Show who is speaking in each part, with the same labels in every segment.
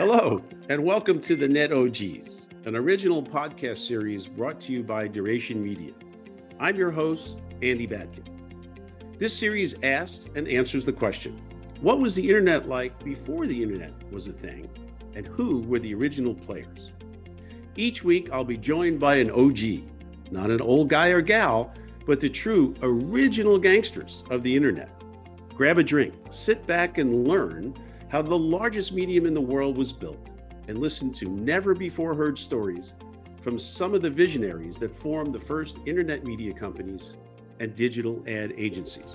Speaker 1: Hello, and welcome to the Net OGs, an original podcast series brought to you by Duration Media. I'm your host, Andy Batkin. This series asks and answers the question What was the internet like before the internet was a thing, and who were the original players? Each week, I'll be joined by an OG, not an old guy or gal, but the true original gangsters of the internet. Grab a drink, sit back, and learn how the largest medium in the world was built, and listen to never before heard stories from some of the visionaries that formed the first internet media companies and digital ad agencies.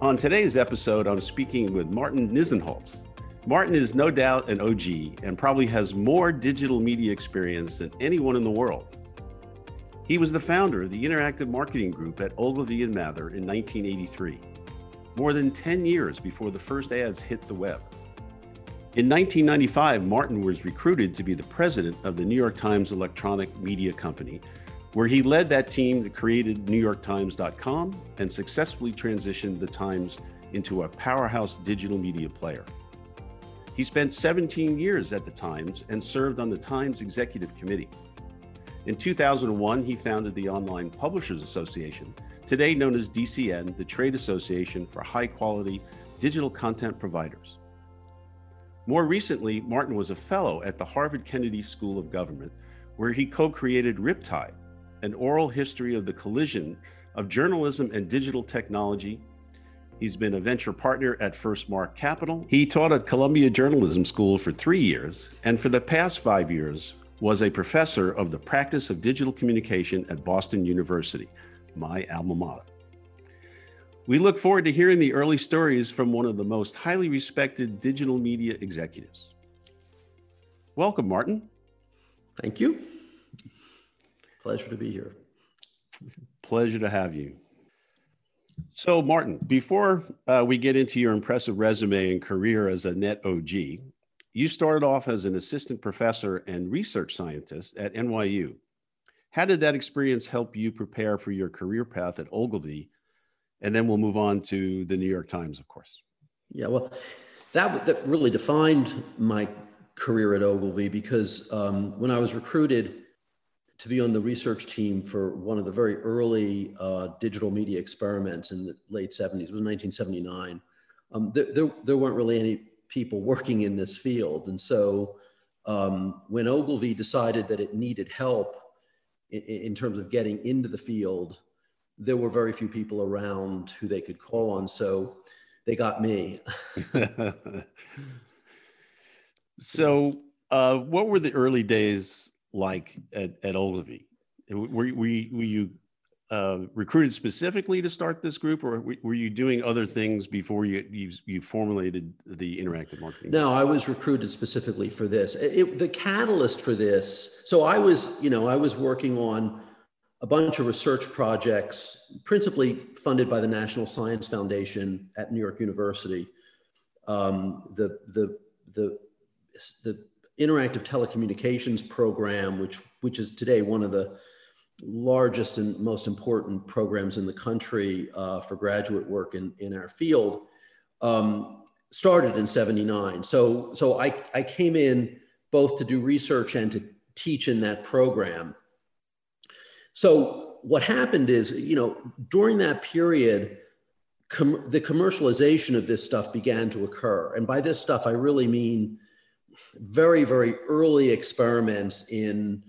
Speaker 1: On today's episode, I'm speaking with Martin Nisenholtz. Martin is no doubt an OG and probably has more digital media experience than anyone in the world. He was the founder of the Interactive Marketing Group at Ogilvy and Mather in 1983 more than 10 years before the first ads hit the web. In 1995, Martin was recruited to be the president of the New York Times Electronic Media Company, where he led that team that created NewYorkTimes.com and successfully transitioned the Times into a powerhouse digital media player. He spent 17 years at the Times and served on the Times Executive Committee. In 2001, he founded the Online Publishers Association, today known as DCN, the trade association for high quality digital content providers. More recently, Martin was a fellow at the Harvard Kennedy School of Government, where he co created Riptide, an oral history of the collision of journalism and digital technology. He's been a venture partner at First Mark Capital. He taught at Columbia Journalism School for three years, and for the past five years was a professor of the practice of digital communication at Boston University, my alma mater. We look forward to hearing the early stories from one of the most highly respected digital media executives. Welcome, Martin.
Speaker 2: Thank you. Pleasure to be here.
Speaker 1: Pleasure to have you. So, Martin, before uh, we get into your impressive resume and career as a net OG, you started off as an assistant professor and research scientist at NYU how did that experience help you prepare for your career path at Ogilvy? And then we'll move on to the New York Times, of course.
Speaker 2: Yeah, well, that, that really defined my career at Ogilvy because um, when I was recruited to be on the research team for one of the very early uh, digital media experiments in the late 70s, it was 1979, um, there, there, there, weren't really any people working in this field. And so um, when Ogilvy decided that it needed help in, in terms of getting into the field, there were very few people around who they could call on. So they got me.
Speaker 1: so, uh, what were the early days like at, at Ogilvy? Were, were, were you uh, recruited specifically to start this group, or were you doing other things before you you, you formulated the interactive marketing?
Speaker 2: No, I was recruited specifically for this. It, the catalyst for this. So I was, you know, I was working on a bunch of research projects, principally funded by the National Science Foundation at New York University. Um, the the the the interactive telecommunications program, which which is today one of the largest and most important programs in the country uh, for graduate work in, in our field, um, started in 79. So, so I, I came in both to do research and to teach in that program. So what happened is, you know, during that period, com- the commercialization of this stuff began to occur. And by this stuff, I really mean very, very early experiments in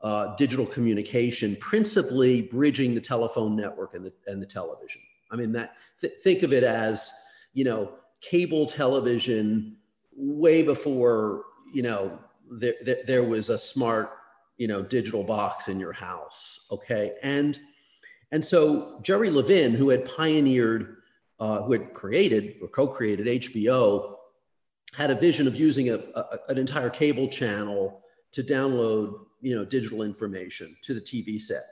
Speaker 2: uh, digital communication, principally bridging the telephone network and the, and the television. I mean, that th- think of it as, you know, cable television way before, you know, there, there, there was a smart, you know, digital box in your house. Okay. And, and so Jerry Levin, who had pioneered, uh, who had created or co-created HBO, had a vision of using a, a, an entire cable channel to download you know, digital information to the TV set.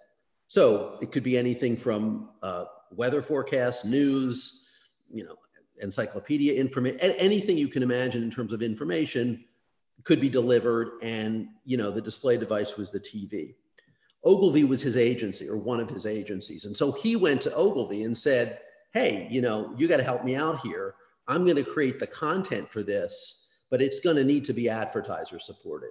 Speaker 2: So it could be anything from uh, weather forecasts, news, you know, encyclopedia information, anything you can imagine in terms of information could be delivered. And, you know, the display device was the TV. Ogilvy was his agency or one of his agencies. And so he went to Ogilvy and said, Hey, you know, you got to help me out here. I'm going to create the content for this but it's going to need to be advertiser supported.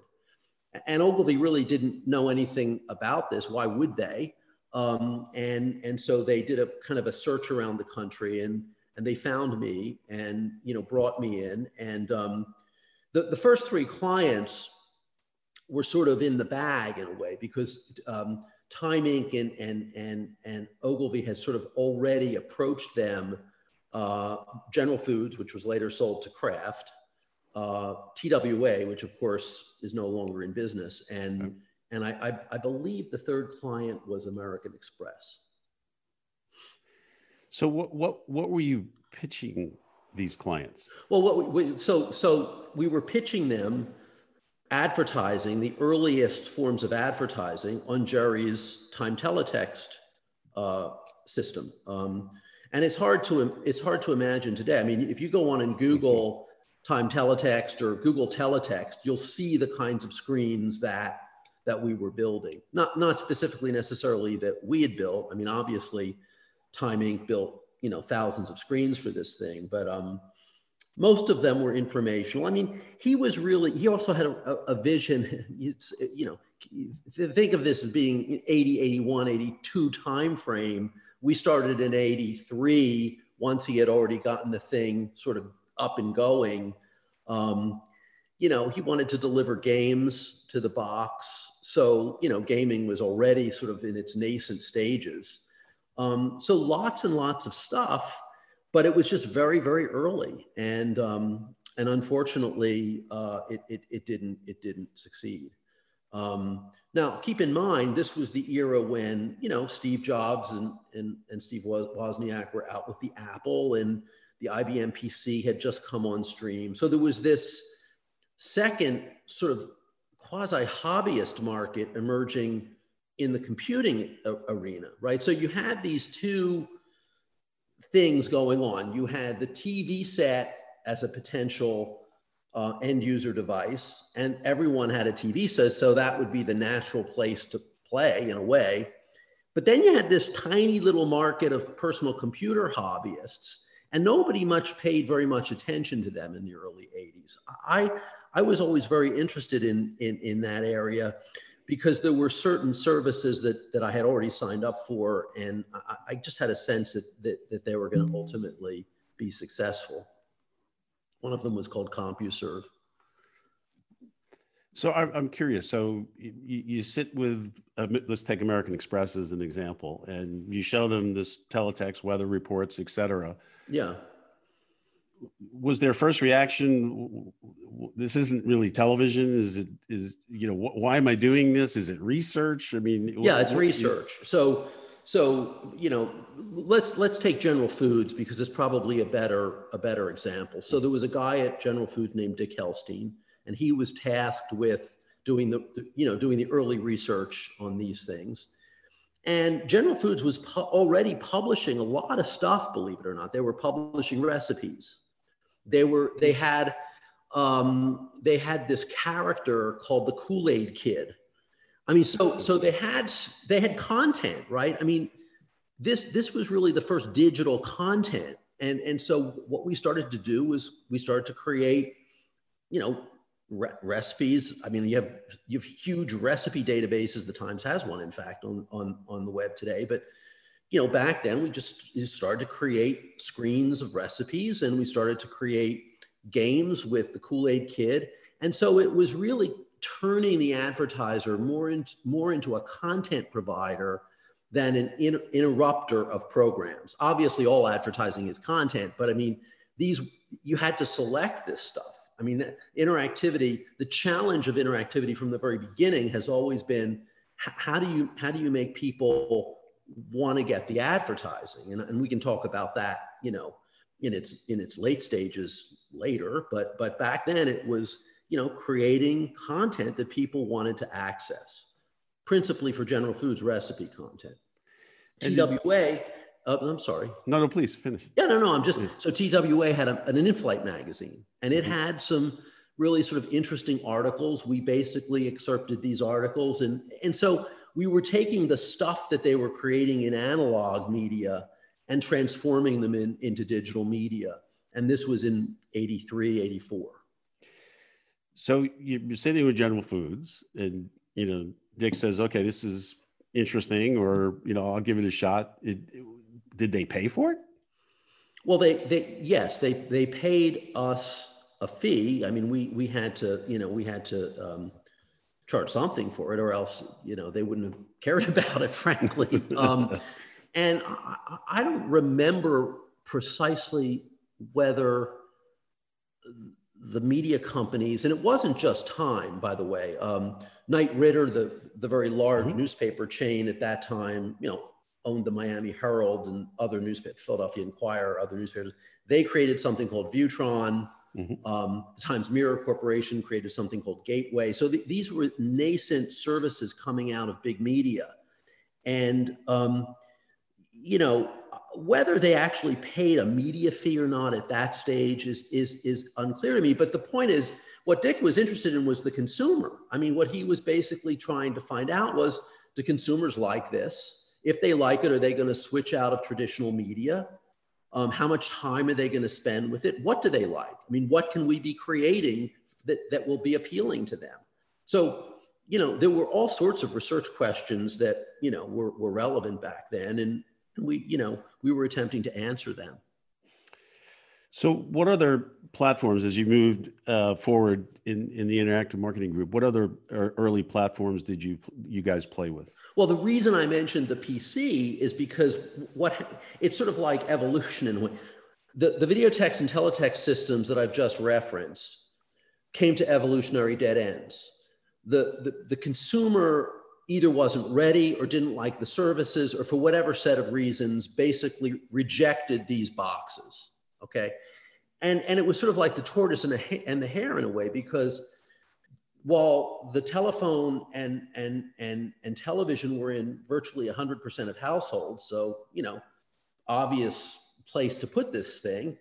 Speaker 2: And Ogilvy really didn't know anything about this. Why would they? Um, and and so they did a kind of a search around the country, and and they found me, and you know brought me in. And um, the the first three clients were sort of in the bag in a way because um, Time Inc. and and and and Ogilvy had sort of already approached them. Uh, General Foods, which was later sold to Kraft, uh, TWA, which of course is no longer in business, and and I, I, I believe the third client was American Express.
Speaker 1: So what what what were you pitching these clients?
Speaker 2: Well, what we, so so we were pitching them advertising, the earliest forms of advertising on Jerry's time teletext uh, system. Um, and it's hard to it's hard to imagine today. I mean, if you go on and Google time teletext or Google teletext, you'll see the kinds of screens that that we were building. Not, not specifically necessarily that we had built. I mean, obviously, Time Inc. built you know thousands of screens for this thing, but um, most of them were informational. I mean, he was really. He also had a, a vision. You know, think of this as being 80, 81, 82 time frame. We started in 83 once he had already gotten the thing sort of up and going. Um, you know, he wanted to deliver games to the box so, you know, gaming was already sort of in its nascent stages. Um, so lots and lots of stuff, but it was just very, very early. And, um, and unfortunately, uh, it, it, it, didn't, it didn't succeed. Um, now, keep in mind, this was the era when, you know, Steve Jobs and, and, and Steve Wozniak were out with the Apple and the IBM PC had just come on stream. So there was this second sort of quasi hobbyist market emerging in the computing arena, right? So you had these two things going on. You had the TV set as a potential uh, end user device, and everyone had a TV set, so that would be the natural place to play in a way. But then you had this tiny little market of personal computer hobbyists, and nobody much paid very much attention to them in the early 80s. I, I was always very interested in, in, in that area because there were certain services that, that I had already signed up for. And I, I just had a sense that, that, that they were going to mm. ultimately be successful. One of them was called CompuServe.
Speaker 1: So I'm curious. So you, you sit with, uh, let's take American Express as an example, and you show them this teletext, weather reports, et cetera.
Speaker 2: Yeah
Speaker 1: was their first reaction this isn't really television is it is you know wh- why am i doing this? Is it research? I mean
Speaker 2: yeah it's research. So so you know let's let's take general foods because it's probably a better a better example. So there was a guy at general foods named dick helstein and he was tasked with doing the, the you know doing the early research on these things. And General Foods was pu- already publishing a lot of stuff, believe it or not. They were publishing recipes. They were they had um, they had this character called the Kool Aid Kid. I mean, so so they had they had content, right? I mean, this this was really the first digital content, and and so what we started to do was we started to create, you know, re- recipes. I mean, you have you have huge recipe databases. The Times has one, in fact, on on on the web today, but you know, back then we just started to create screens of recipes and we started to create games with the Kool Aid Kid. And so it was really turning the advertiser more, in, more into a content provider than an in, interrupter of programs. Obviously, all advertising is content, but I mean, these you had to select this stuff. I mean, interactivity, the challenge of interactivity from the very beginning has always been how do you how do you make people want to get the advertising and, and we can talk about that you know in its in its late stages later but but back then it was you know creating content that people wanted to access principally for general foods recipe content. And twa uh, i'm sorry.
Speaker 1: No no please finish.
Speaker 2: Yeah no no i'm just so twa had a, an in-flight magazine and it mm-hmm. had some really sort of interesting articles. We basically excerpted these articles and and so we were taking the stuff that they were creating in analog media and transforming them in, into digital media. And this was in 83, 84.
Speaker 1: So you're sitting with General Foods, and you know Dick says, "Okay, this is interesting," or you know, I'll give it a shot. It, it, did they pay for it?
Speaker 2: Well, they they yes, they they paid us a fee. I mean, we we had to you know we had to um, charge something for it, or else you know they wouldn't have cared about it, frankly. Um, and I, I don't remember precisely whether the media companies, and it wasn't just Time, by the way. Um, Knight Ridder, the the very large mm-hmm. newspaper chain at that time, you know, owned the Miami Herald and other newspapers, Philadelphia Inquirer, other newspapers. They created something called Viewtron. Mm-hmm. Um, the Times Mirror Corporation created something called Gateway. So th- these were nascent services coming out of big media, and um, you know whether they actually paid a media fee or not at that stage is is is unclear to me. But the point is, what Dick was interested in was the consumer. I mean, what he was basically trying to find out was, do consumers like this? If they like it, are they going to switch out of traditional media? Um, how much time are they going to spend with it? What do they like? I mean, what can we be creating that, that will be appealing to them? So, you know, there were all sorts of research questions that, you know, were, were relevant back then. And we, you know, we were attempting to answer them.
Speaker 1: So, what other platforms, as you moved uh, forward in, in the interactive marketing group, what other uh, early platforms did you you guys play with?
Speaker 2: Well, the reason I mentioned the PC is because what it's sort of like evolution in a way. The, the video text and teletext systems that I've just referenced came to evolutionary dead ends. The, the, the consumer either wasn't ready or didn't like the services or for whatever set of reasons basically rejected these boxes okay? And and it was sort of like the tortoise and the, and the hare in a way because while the telephone and and and and television were in virtually 100% of households so you know obvious place to put this thing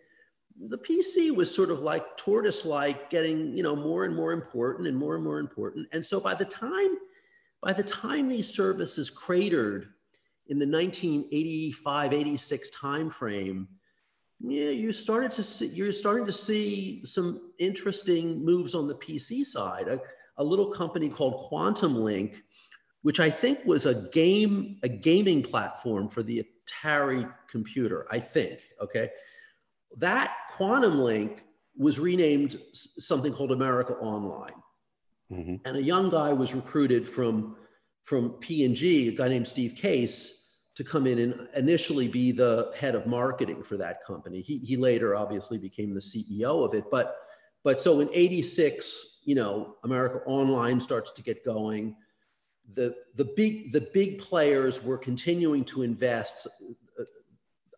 Speaker 2: the pc was sort of like tortoise like getting you know more and more important and more and more important. And so by the time by the time these services cratered in the 1985 86 timeframe yeah, you started to see you're starting to see some interesting moves on the PC side. A, a little company called Quantum Link, which I think was a game a gaming platform for the Atari computer. I think okay, that Quantum Link was renamed something called America Online, mm-hmm. and a young guy was recruited from from P and G, a guy named Steve Case to come in and initially be the head of marketing for that company. He, he later obviously became the CEO of it. But, but so in 86, you know, America Online starts to get going. The, the, big, the big players were continuing to invest. Uh,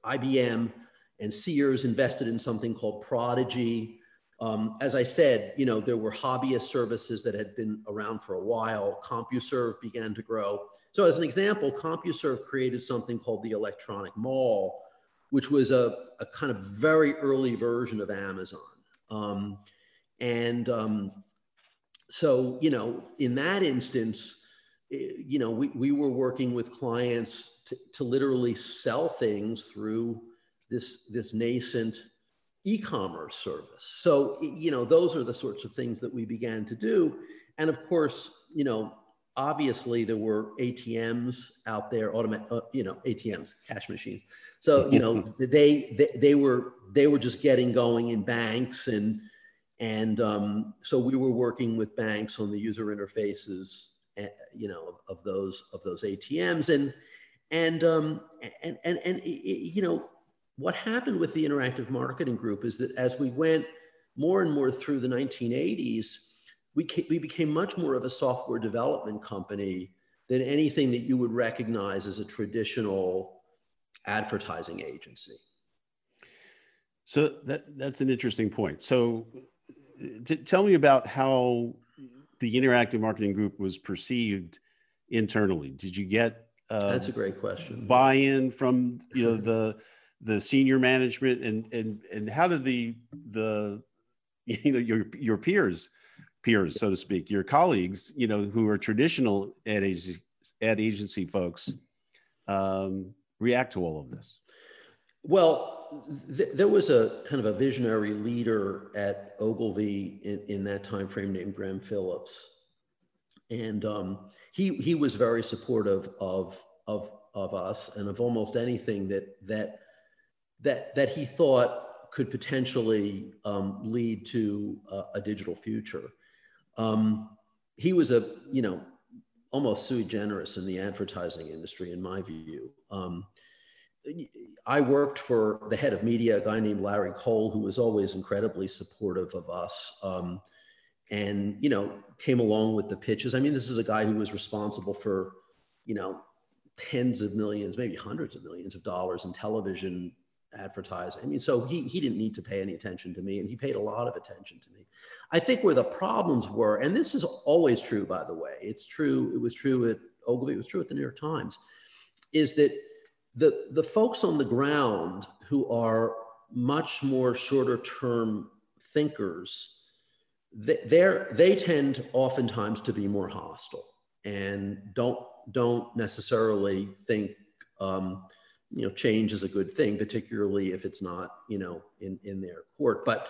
Speaker 2: IBM and Sears invested in something called Prodigy. Um, as I said, you know, there were hobbyist services that had been around for a while. CompuServe began to grow. So as an example, CompuServe created something called the electronic mall, which was a, a kind of very early version of Amazon. Um, and um, so, you know, in that instance, eh, you know, we, we were working with clients to, to literally sell things through this, this nascent e-commerce service. So, you know, those are the sorts of things that we began to do. And of course, you know, obviously there were ATMs out there, automatic, uh, you know, ATMs, cash machines. So you know they, they they were they were just getting going in banks and and um, so we were working with banks on the user interfaces, eh, you know, of, of those of those ATMs and and um, and and and you know what happened with the interactive marketing group is that as we went more and more through the 1980s we, we became much more of a software development company than anything that you would recognize as a traditional advertising agency.
Speaker 1: So that that's an interesting point. So t- tell me about how the interactive marketing group was perceived internally. Did you get
Speaker 2: uh, that's a great question
Speaker 1: buy-in from you know the the senior management and and and how did the the you know your your peers peers, so to speak, your colleagues, you know, who are traditional ad agency, ad agency folks, um, react to all of this?
Speaker 2: Well, th- there was a kind of a visionary leader at Ogilvy in, in that time frame named Graham Phillips, and um, he he was very supportive of of of us and of almost anything that that that that he thought could potentially um, lead to a, a digital future. Um, he was a you know almost sui generis in the advertising industry, in my view. Um, I worked for the head of media, a guy named Larry Cole, who was always incredibly supportive of us. Um, and, you know, came along with the pitches. I mean, this is a guy who was responsible for, you know, tens of millions, maybe hundreds of millions of dollars in television advertising. I mean, so he, he didn't need to pay any attention to me, and he paid a lot of attention to me. I think where the problems were, and this is always true, by the way, it's true, it was true at Ogilvy, it was true at the New York Times, is that the, the folks on the ground who are much more shorter term thinkers, they, they tend oftentimes to be more hostile and don't, don't necessarily think um, you know change is a good thing, particularly if it's not you know in in their court. But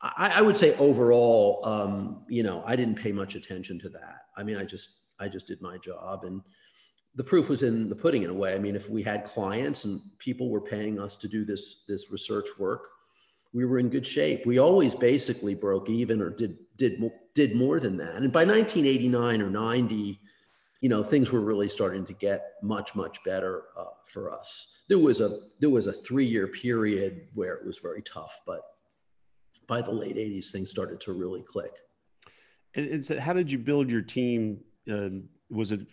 Speaker 2: I, I would say overall, um, you know, I didn't pay much attention to that. I mean, I just I just did my job and the proof was in the pudding in a way. I mean, if we had clients and people were paying us to do this this research work, we were in good shape. We always basically broke even or did did did more than that. And by 1989 or 90, you know, things were really starting to get much much better uh, for us there was a there was a three year period where it was very tough, but by the late '80s, things started to really click.
Speaker 1: And, so, how did you build your team? Uh, was it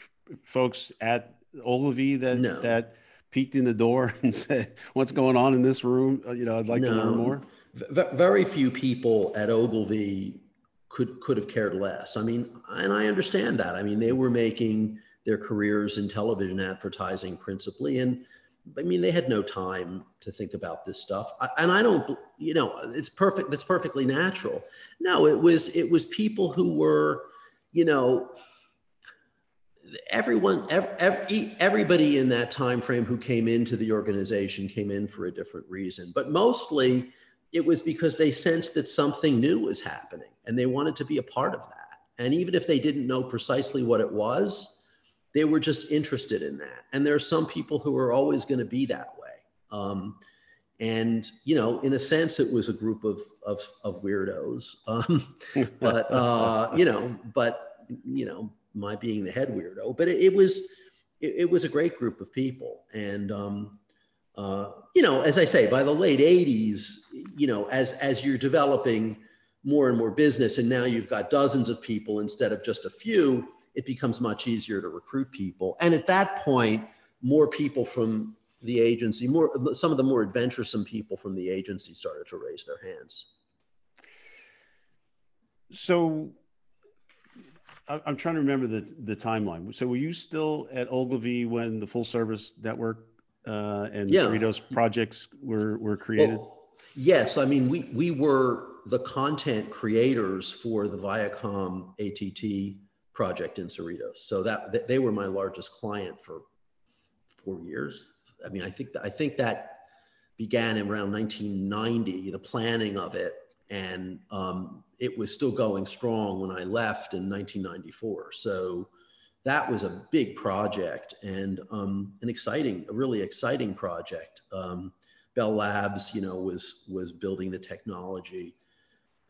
Speaker 1: folks at Ogilvy that no. that peeked in the door and said, "What's going on in this room? Uh, you know, I'd like no. to learn more."
Speaker 2: V- very few people at Ogilvy could could have cared less. I mean, and I understand that. I mean, they were making their careers in television advertising principally, and I mean, they had no time to think about this stuff. I, and I don't, you know, it's perfect. That's perfectly natural. No, it was, it was people who were, you know, everyone, every, everybody in that time frame who came into the organization came in for a different reason. But mostly it was because they sensed that something new was happening and they wanted to be a part of that. And even if they didn't know precisely what it was, they were just interested in that. And there are some people who are always going to be that way. Um, and you know, in a sense, it was a group of of, of weirdos. Um, but uh, you know, but you know, my being the head weirdo. But it, it was it, it, was a great group of people. And um, uh, you know, as I say, by the late '80s, you know, as as you're developing more and more business, and now you've got dozens of people instead of just a few it becomes much easier to recruit people. And at that point, more people from the agency, more some of the more adventuresome people from the agency started to raise their hands.
Speaker 1: So I'm trying to remember the the timeline. So were you still at Ogilvy when the full service network uh, and yeah. Cerritos projects were were created? Well,
Speaker 2: yes, I mean we we were the content creators for the Viacom ATT project in Cerritos. So that they were my largest client for four years. I mean, I think that, I think that began in around 1990, the planning of it, and um, it was still going strong when I left in 1994. So that was a big project and um, an exciting, a really exciting project. Um, Bell Labs, you know, was was building the technology.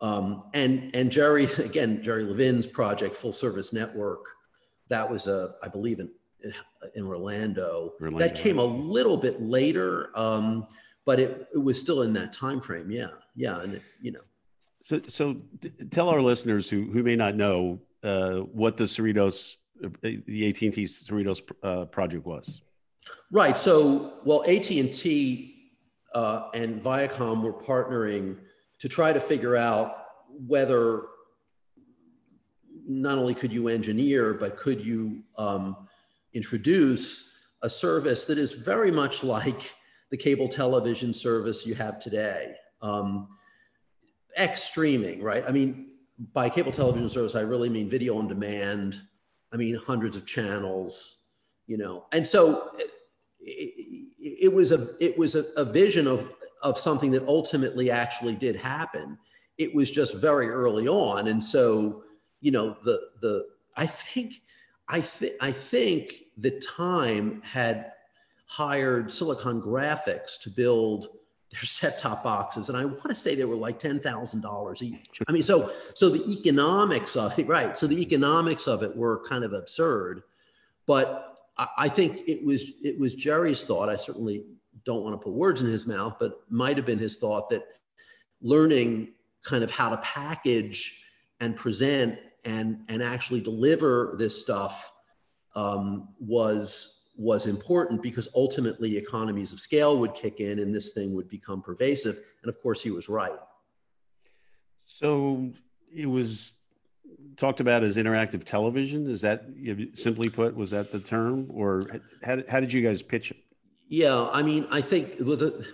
Speaker 2: Um, and and Jerry again, Jerry Levin's project, Full Service Network, that was a I believe in in Orlando. Orlando. That came a little bit later, um, but it, it was still in that time frame. Yeah, yeah, and it, you know.
Speaker 1: So so tell our listeners who who may not know uh, what the Cerritos, the AT and T Cerritos uh, project was.
Speaker 2: Right. So well, AT and T uh, and Viacom were partnering to try to figure out whether not only could you engineer, but could you um, introduce a service that is very much like the cable television service you have today. Um, X streaming, right? I mean, by cable television service, I really mean video on demand. I mean, hundreds of channels, you know. And so it, it, was a it was a, a vision of of something that ultimately actually did happen. It was just very early on, and so you know the the I think I think I think the Time had hired Silicon Graphics to build their set-top boxes, and I want to say they were like ten thousand dollars each. I mean, so so the economics of it, right? So the economics of it were kind of absurd, but I, I think it was it was Jerry's thought. I certainly don't want to put words in his mouth, but might have been his thought that learning kind of how to package and present and and actually deliver this stuff um, was was important because ultimately economies of scale would kick in and this thing would become pervasive. And of course, he was right.
Speaker 1: So it was talked about as interactive television. Is that simply put, was that the term, or how, how did you guys pitch it?
Speaker 2: Yeah, I mean, I think with the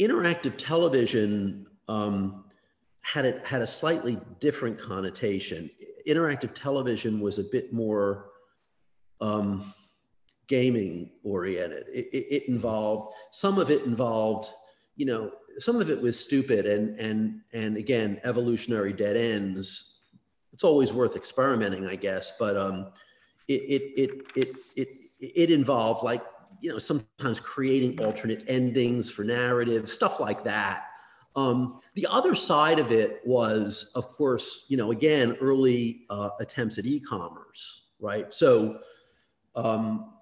Speaker 2: interactive television um, had it had a slightly different connotation. Interactive television was a bit more um, gaming oriented. It, it, it, involved some of it involved, you know, some of it was stupid and and and again evolutionary dead ends. It's always worth experimenting, I guess, but um, it it it it it it involved like you know sometimes creating alternate endings for narrative stuff like that. Um, the other side of it was, of course, you know, again, early uh, attempts at e-commerce, right? So um,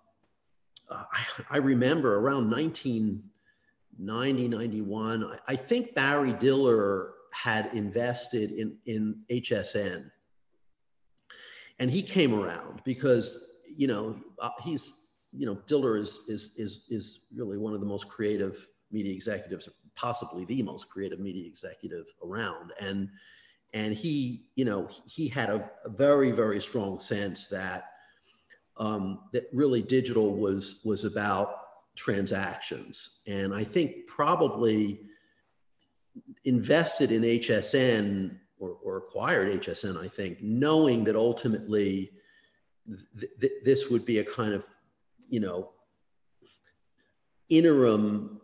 Speaker 2: I, I, remember around 1990, 91, I, I, think Barry Diller had invested in, in HSN. And he came around because, you know, uh, he's, you know, Diller is, is, is, is really one of the most creative media executives, possibly the most creative media executive around. And, and he, you know, he had a, a very, very strong sense that um, that really digital was was about transactions, and I think probably invested in HSN or, or acquired HSN. I think knowing that ultimately th- th- this would be a kind of you know interim.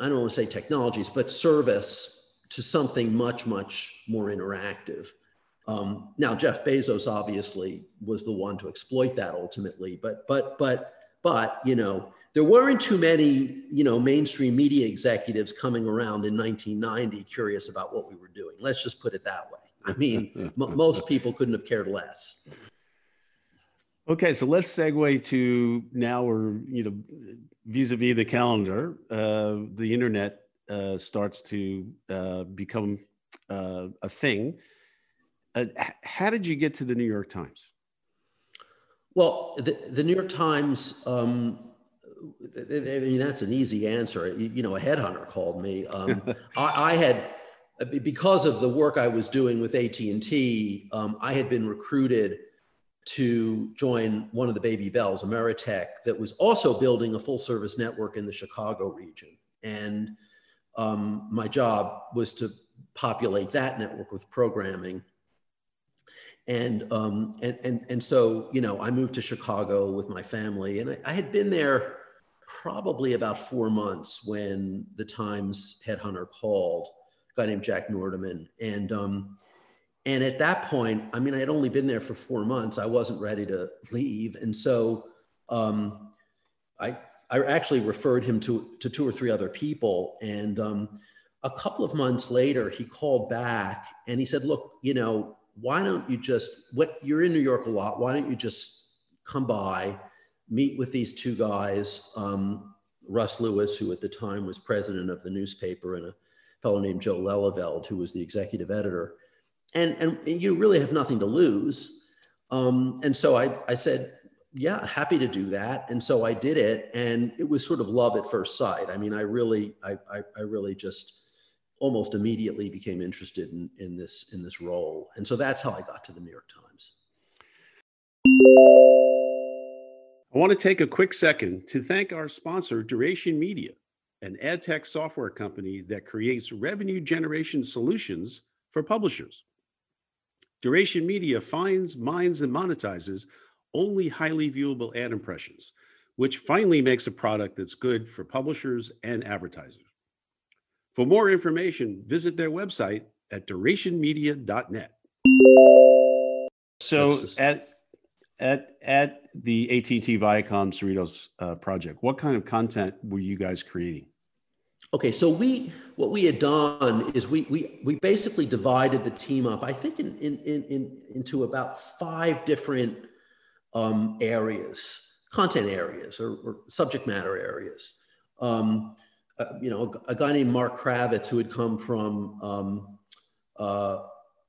Speaker 2: I don't want to say technologies, but service to something much much more interactive um, now, Jeff Bezos obviously was the one to exploit that ultimately, but but but but you know there weren't too many you know mainstream media executives coming around in 1990 curious about what we were doing. Let's just put it that way. I mean, m- most people couldn't have cared less.
Speaker 1: Okay, so let's segue to now we're you know vis-a-vis the calendar, uh, the internet uh, starts to uh, become uh, a thing. Uh, how did you get to the New York Times?
Speaker 2: Well, the, the New York Times, um, I mean, that's an easy answer. You, you know, a headhunter called me. Um, I, I, had, because of the work I was doing with AT&T, um, I had been recruited to join one of the baby bells, Ameritech, that was also building a full service network in the Chicago region. And um, my job was to populate that network with programming and um, and and and so you know I moved to Chicago with my family, and I, I, had been there probably about four months when the Times headhunter called a guy named Jack Nordeman, and um, and at that point, I mean, I had only been there for four months. I wasn't ready to leave, and so um, I I actually referred him to to two or three other people, and um, a couple of months later, he called back and he said, "Look, you know." Why don't you just what you're in New York a lot? Why don't you just come by, meet with these two guys, um, Russ Lewis, who at the time was president of the newspaper, and a fellow named Joe Lelyveld, who was the executive editor, and and, and you really have nothing to lose. Um, and so I I said, yeah, happy to do that. And so I did it, and it was sort of love at first sight. I mean, I really I I, I really just almost immediately became interested in, in this in this role. And so that's how I got to the New York Times.
Speaker 1: I want to take a quick second to thank our sponsor, Duration Media, an ad tech software company that creates revenue generation solutions for publishers. Duration Media finds, mines, and monetizes only highly viewable ad impressions, which finally makes a product that's good for publishers and advertisers. For more information, visit their website at durationmedia.net. So at at at the AT&T Viacom Cerritos uh, project, what kind of content were you guys creating?
Speaker 2: Okay, so we what we had done is we we we basically divided the team up. I think in in in, in into about five different um, areas, content areas or, or subject matter areas. Um, uh, you know, a, guy named Mark Kravitz who had come from um, uh,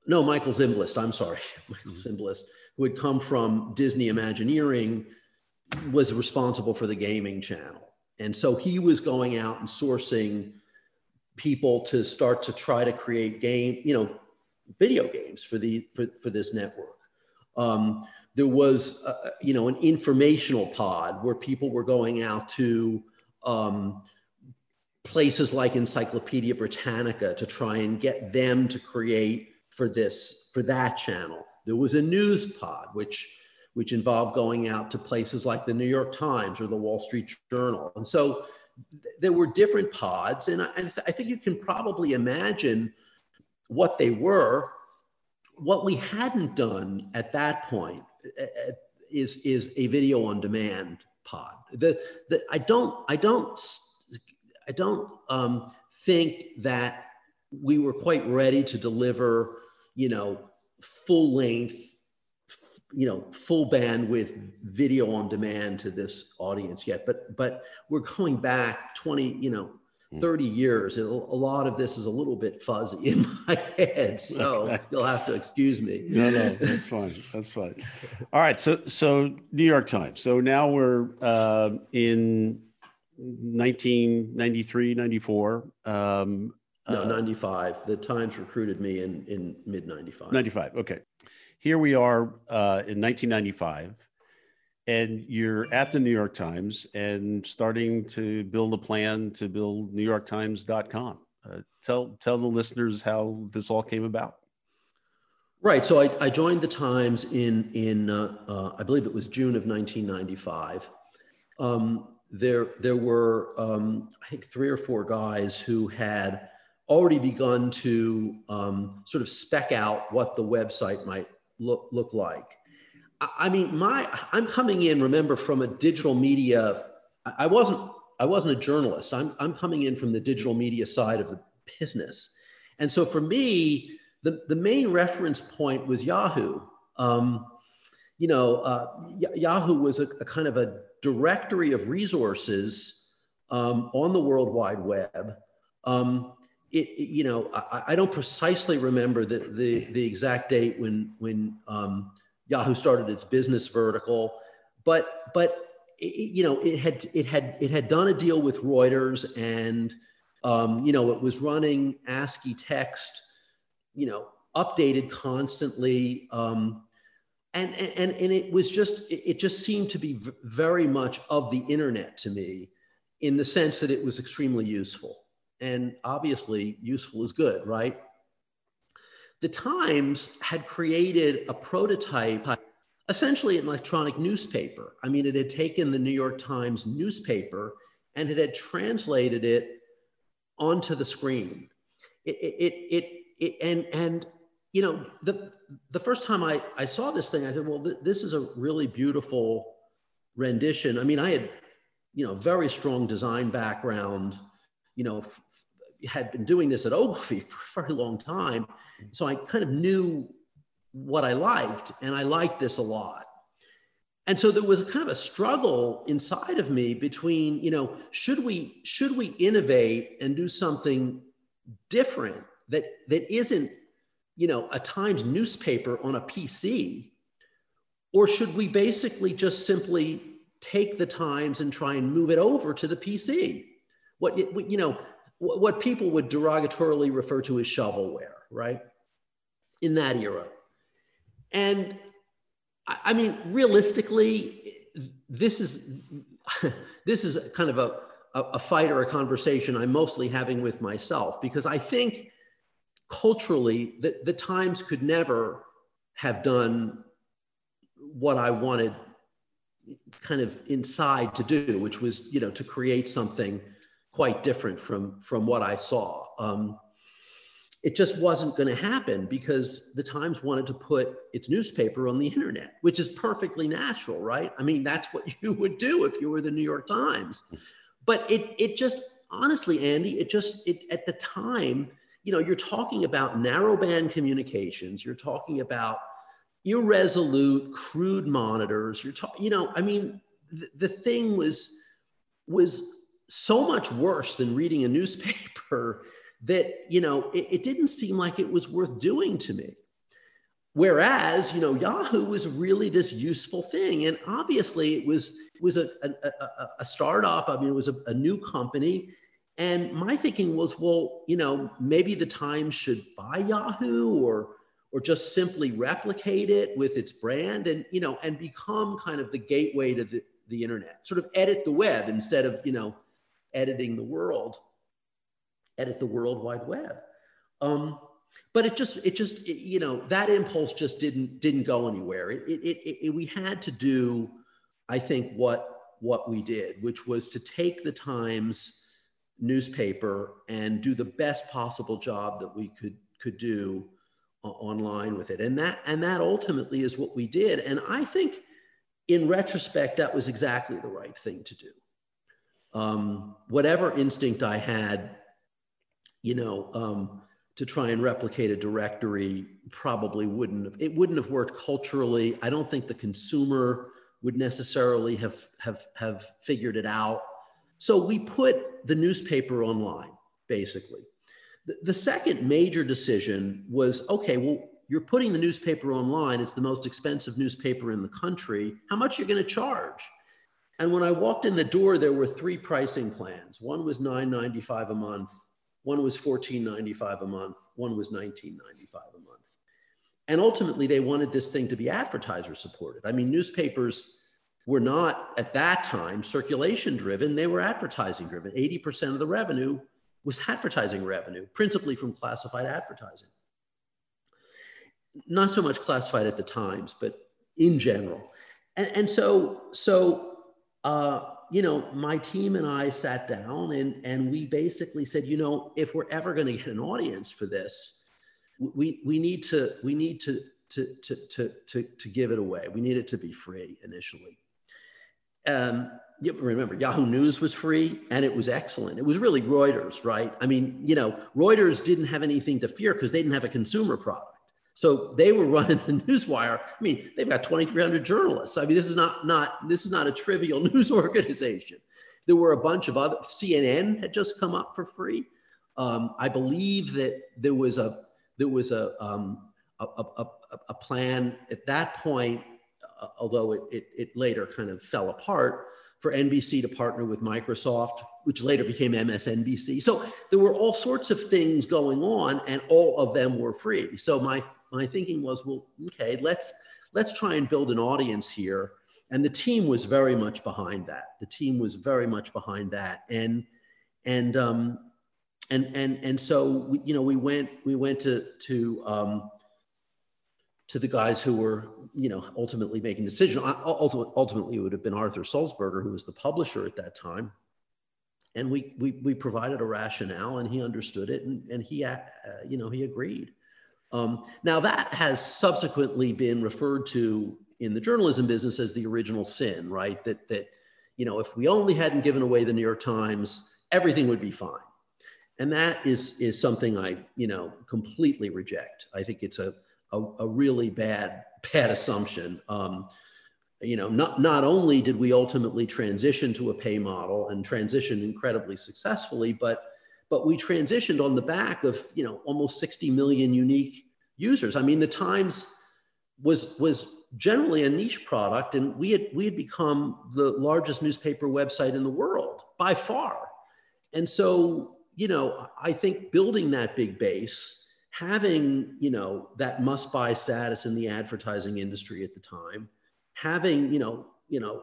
Speaker 2: no Michael Zimbalist, I'm sorry, Michael Zimbalist, who had come from Disney Imagineering, was responsible for the gaming channel. And so he was going out and sourcing people to start to try to create game, you know, video games for the for, for this network. Um, there was, uh, you know, an informational pod where people were going out to um, places like Encyclopedia Britannica to try and get them to create for this for that channel. There was a news pod which which involved going out to places like the New York Times or the Wall Street Journal. And so there were different pods, and I, and I think you can probably imagine what they were. What we hadn't done at that point is, is a video on demand pod. The, the, I don't, I don't, I don't um, think that we were quite ready to deliver, you know, full length you know full bandwidth video on demand to this audience yet but but we're going back 20 you know hmm. 30 years a lot of this is a little bit fuzzy in my head so okay. you'll have to excuse me
Speaker 1: no no that's fine that's fine all right so so new york times so now we're uh, in 1993 94 um,
Speaker 2: no, uh, 95. The Times recruited me in, in mid 95.
Speaker 1: 95. Okay here we are uh, in 1995 and you're at the new york times and starting to build a plan to build newyorktimes.com uh, tell tell the listeners how this all came about
Speaker 2: right so i, I joined the times in in uh, uh i believe it was june of 1995 um, there there were um, i think three or four guys who had already begun to um, sort of spec out what the website might look look like? I mean, my I'm coming in. Remember, from a digital media. I wasn't I wasn't a journalist. I'm I'm coming in from the digital media side of the business, and so for me, the the main reference point was Yahoo. Um, you know, uh, Yahoo was a, a, kind of a directory of resources um, on the World Wide Web. Um, it, it, you know, I, I, don't precisely remember the, the, the exact date when, when um, Yahoo started its business vertical, but, but it, you know, it had, it, had, it had done a deal with Reuters and, um, you know, it was running ASCII text, you know, updated constantly. Um, and, and, and it was just, it just seemed to be very much of the internet to me in the sense that it was extremely useful and obviously useful is good, right? The Times had created a prototype, essentially an electronic newspaper. I mean, it had taken the New York Times newspaper and it had translated it onto the screen. It, it, it, it and, and, you know, the, the first time I, I saw this thing, I said, well, th- this is a really beautiful rendition. I mean, I had, you know, very strong design background, you know, f- had been doing this at Ogilvy for a very long time. So I kind of knew what I liked, and I liked this a lot. And so there was kind of a struggle inside of me between, you know, should we should we innovate and do something different that that isn't, you know, a Times newspaper on a PC, or should we basically just simply take the Times and try and move it over to the PC? What you know, what people would derogatorily refer to as shovelware, right? In that era. And I mean, realistically, this is this is kind of a, a fight or a conversation I'm mostly having with myself because I think culturally that the Times could never have done what I wanted kind of inside to do, which was, you know, to create something quite different from from what I saw. Um, it just wasn't going to happen because the Times wanted to put its newspaper on the internet, which is perfectly natural, right? I mean, that's what you would do if you were the New York Times. But it it just honestly, Andy, it just it at the time, you know, you're talking about narrowband communications, you're talking about irresolute, crude monitors. You're talking, you know, I mean, the, the thing was was so much worse than reading a newspaper that you know it, it, didn't seem like it was worth doing to me whereas you know yahoo was really this useful thing and obviously it was it was a, a, a, a startup i mean it was a, a new company and my thinking was well you know maybe the times should buy yahoo or or just simply replicate it with its brand and you know and become kind of the gateway to the, the internet sort of edit the web instead of you know editing the world edit the World Wide Web. Um, but it just, it just, it, you know, that impulse just didn't didn't go anywhere. It, it, it, we had to do, I think, what what we did, which was to take the Times newspaper and do the best possible job that we could could do uh, online with it, and that and that ultimately is what we did. And I think, in retrospect, that was exactly the right thing to do. Um, whatever instinct I had you know, um, to try and replicate a directory probably wouldn't have, it wouldn't have worked culturally. I don't think the consumer would necessarily have, have, have figured it out. So we put the newspaper online, basically. The, the second major decision was, okay, well, you're putting the newspaper online. It's the most expensive newspaper in the country. How much are you going to charge? And when I walked in the door, there were three pricing plans. One was $9.95 a month. One was $14.95 a month, one was $19.95 a month. And ultimately, they wanted this thing to be advertiser supported. I mean, newspapers were not at that time circulation driven, they were advertising driven. 80% of the revenue was advertising revenue, principally from classified advertising. Not so much classified at the Times, but in general. And, and so, so uh, you know, my team and I sat down and, and we basically said, you know, if we're ever going to get an audience for this, we, we need to, we need to, to, to, to, to, to give it away. We need it to be free initially. Um, remember Yahoo News was free and it was excellent. It was really Reuters, right? I mean, you know, Reuters didn't have anything to fear because they didn't have a consumer product. So they were running the newswire. I mean, they've got 2,300 journalists. I mean, this is not not this is not a trivial news organization. There were a bunch of other. CNN had just come up for free. Um, I believe that there was a there was a um, a, a, a, plan at that point, uh, although it, it, it later kind of fell apart for NBC to partner with Microsoft, which later became MSNBC. So there were all sorts of things going on, and all of them were free. So my my thinking was, well, okay, let's let's try and build an audience here. And the team was very much behind that. The team was very much behind that. And and um, and and and so we, you know we went we went to to um, to the guys who were you know ultimately making decisions. Ultimately, ultimately, it would have been Arthur Sulzberger, who was the publisher at that time. And we we we provided a rationale, and he understood it, and and he uh, you know he agreed. Um, now, that has subsequently been referred to in the journalism business as the original sin, right? That, that you know, if we only hadn't given away the New York Times, everything would be fine. And that is, is something I, you know, completely reject. I think it's a, a, a really bad, bad assumption. Um, you know, not, not only did we ultimately transition to a pay model and transition incredibly successfully, but but we transitioned on the back of you know almost 60 million unique users. I mean, the Times was was generally a niche product, and we had we had become the largest newspaper website in the world by far. And so, you know, I think building that big base, having you know that must buy status in the advertising industry at the time, having you know you know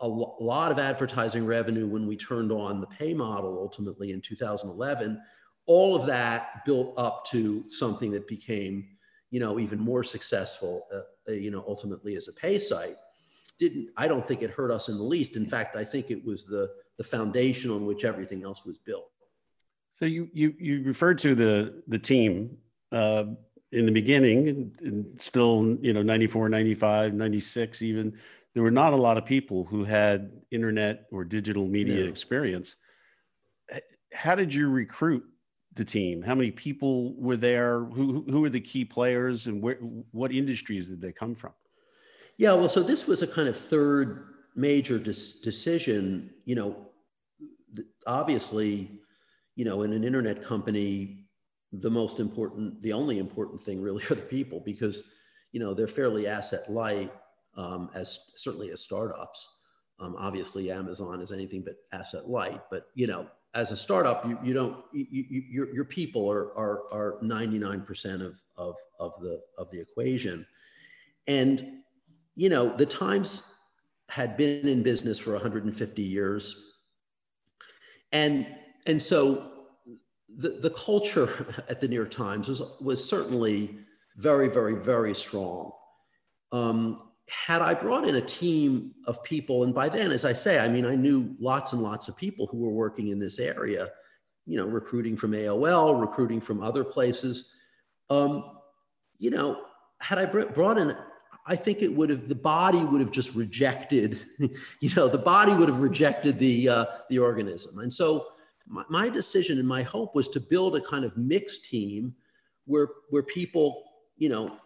Speaker 2: a lot of advertising revenue when we turned on the pay model ultimately in 2011 all of that built up to something that became you know even more successful uh, uh, you know ultimately as a pay site didn't i don't think it hurt us in the least in fact i think it was the the foundation on which everything else was built.
Speaker 1: So you you you referred to the the team uh, in the beginning, and, and, still you know 94, 95, 96 even. There were not a lot of people who had internet or digital media no. experience. How did you recruit the team? How many people were there? Who who were the key players, and where what industries did they come from?
Speaker 2: Yeah, well, so this was a kind of third major dis- decision. You know, obviously, you know, in an internet company, the most important, the only important thing really are the people because, you know, they're fairly asset light, um, as certainly as startups. Um, obviously, Amazon is anything but asset light, but you know, as a startup, you, you don't, you, you, your, your people are, are, are 99% of, of, of, the, of the equation. And, you know, the Times had been in business for 150 years. And, and so the, the culture at the New York Times was, was certainly very, very, very strong. Um, had I brought in a team of people, and by then, as I say, I mean, I knew lots and lots of people who were working in this area, you know, recruiting from AOL, recruiting from other places. Um, you know, had I brought in, I think it would have, the body would have just rejected, you know, the body would have rejected the, uh, the organism. And so my, my decision and my hope was to build a kind of mixed team where, where people, you know,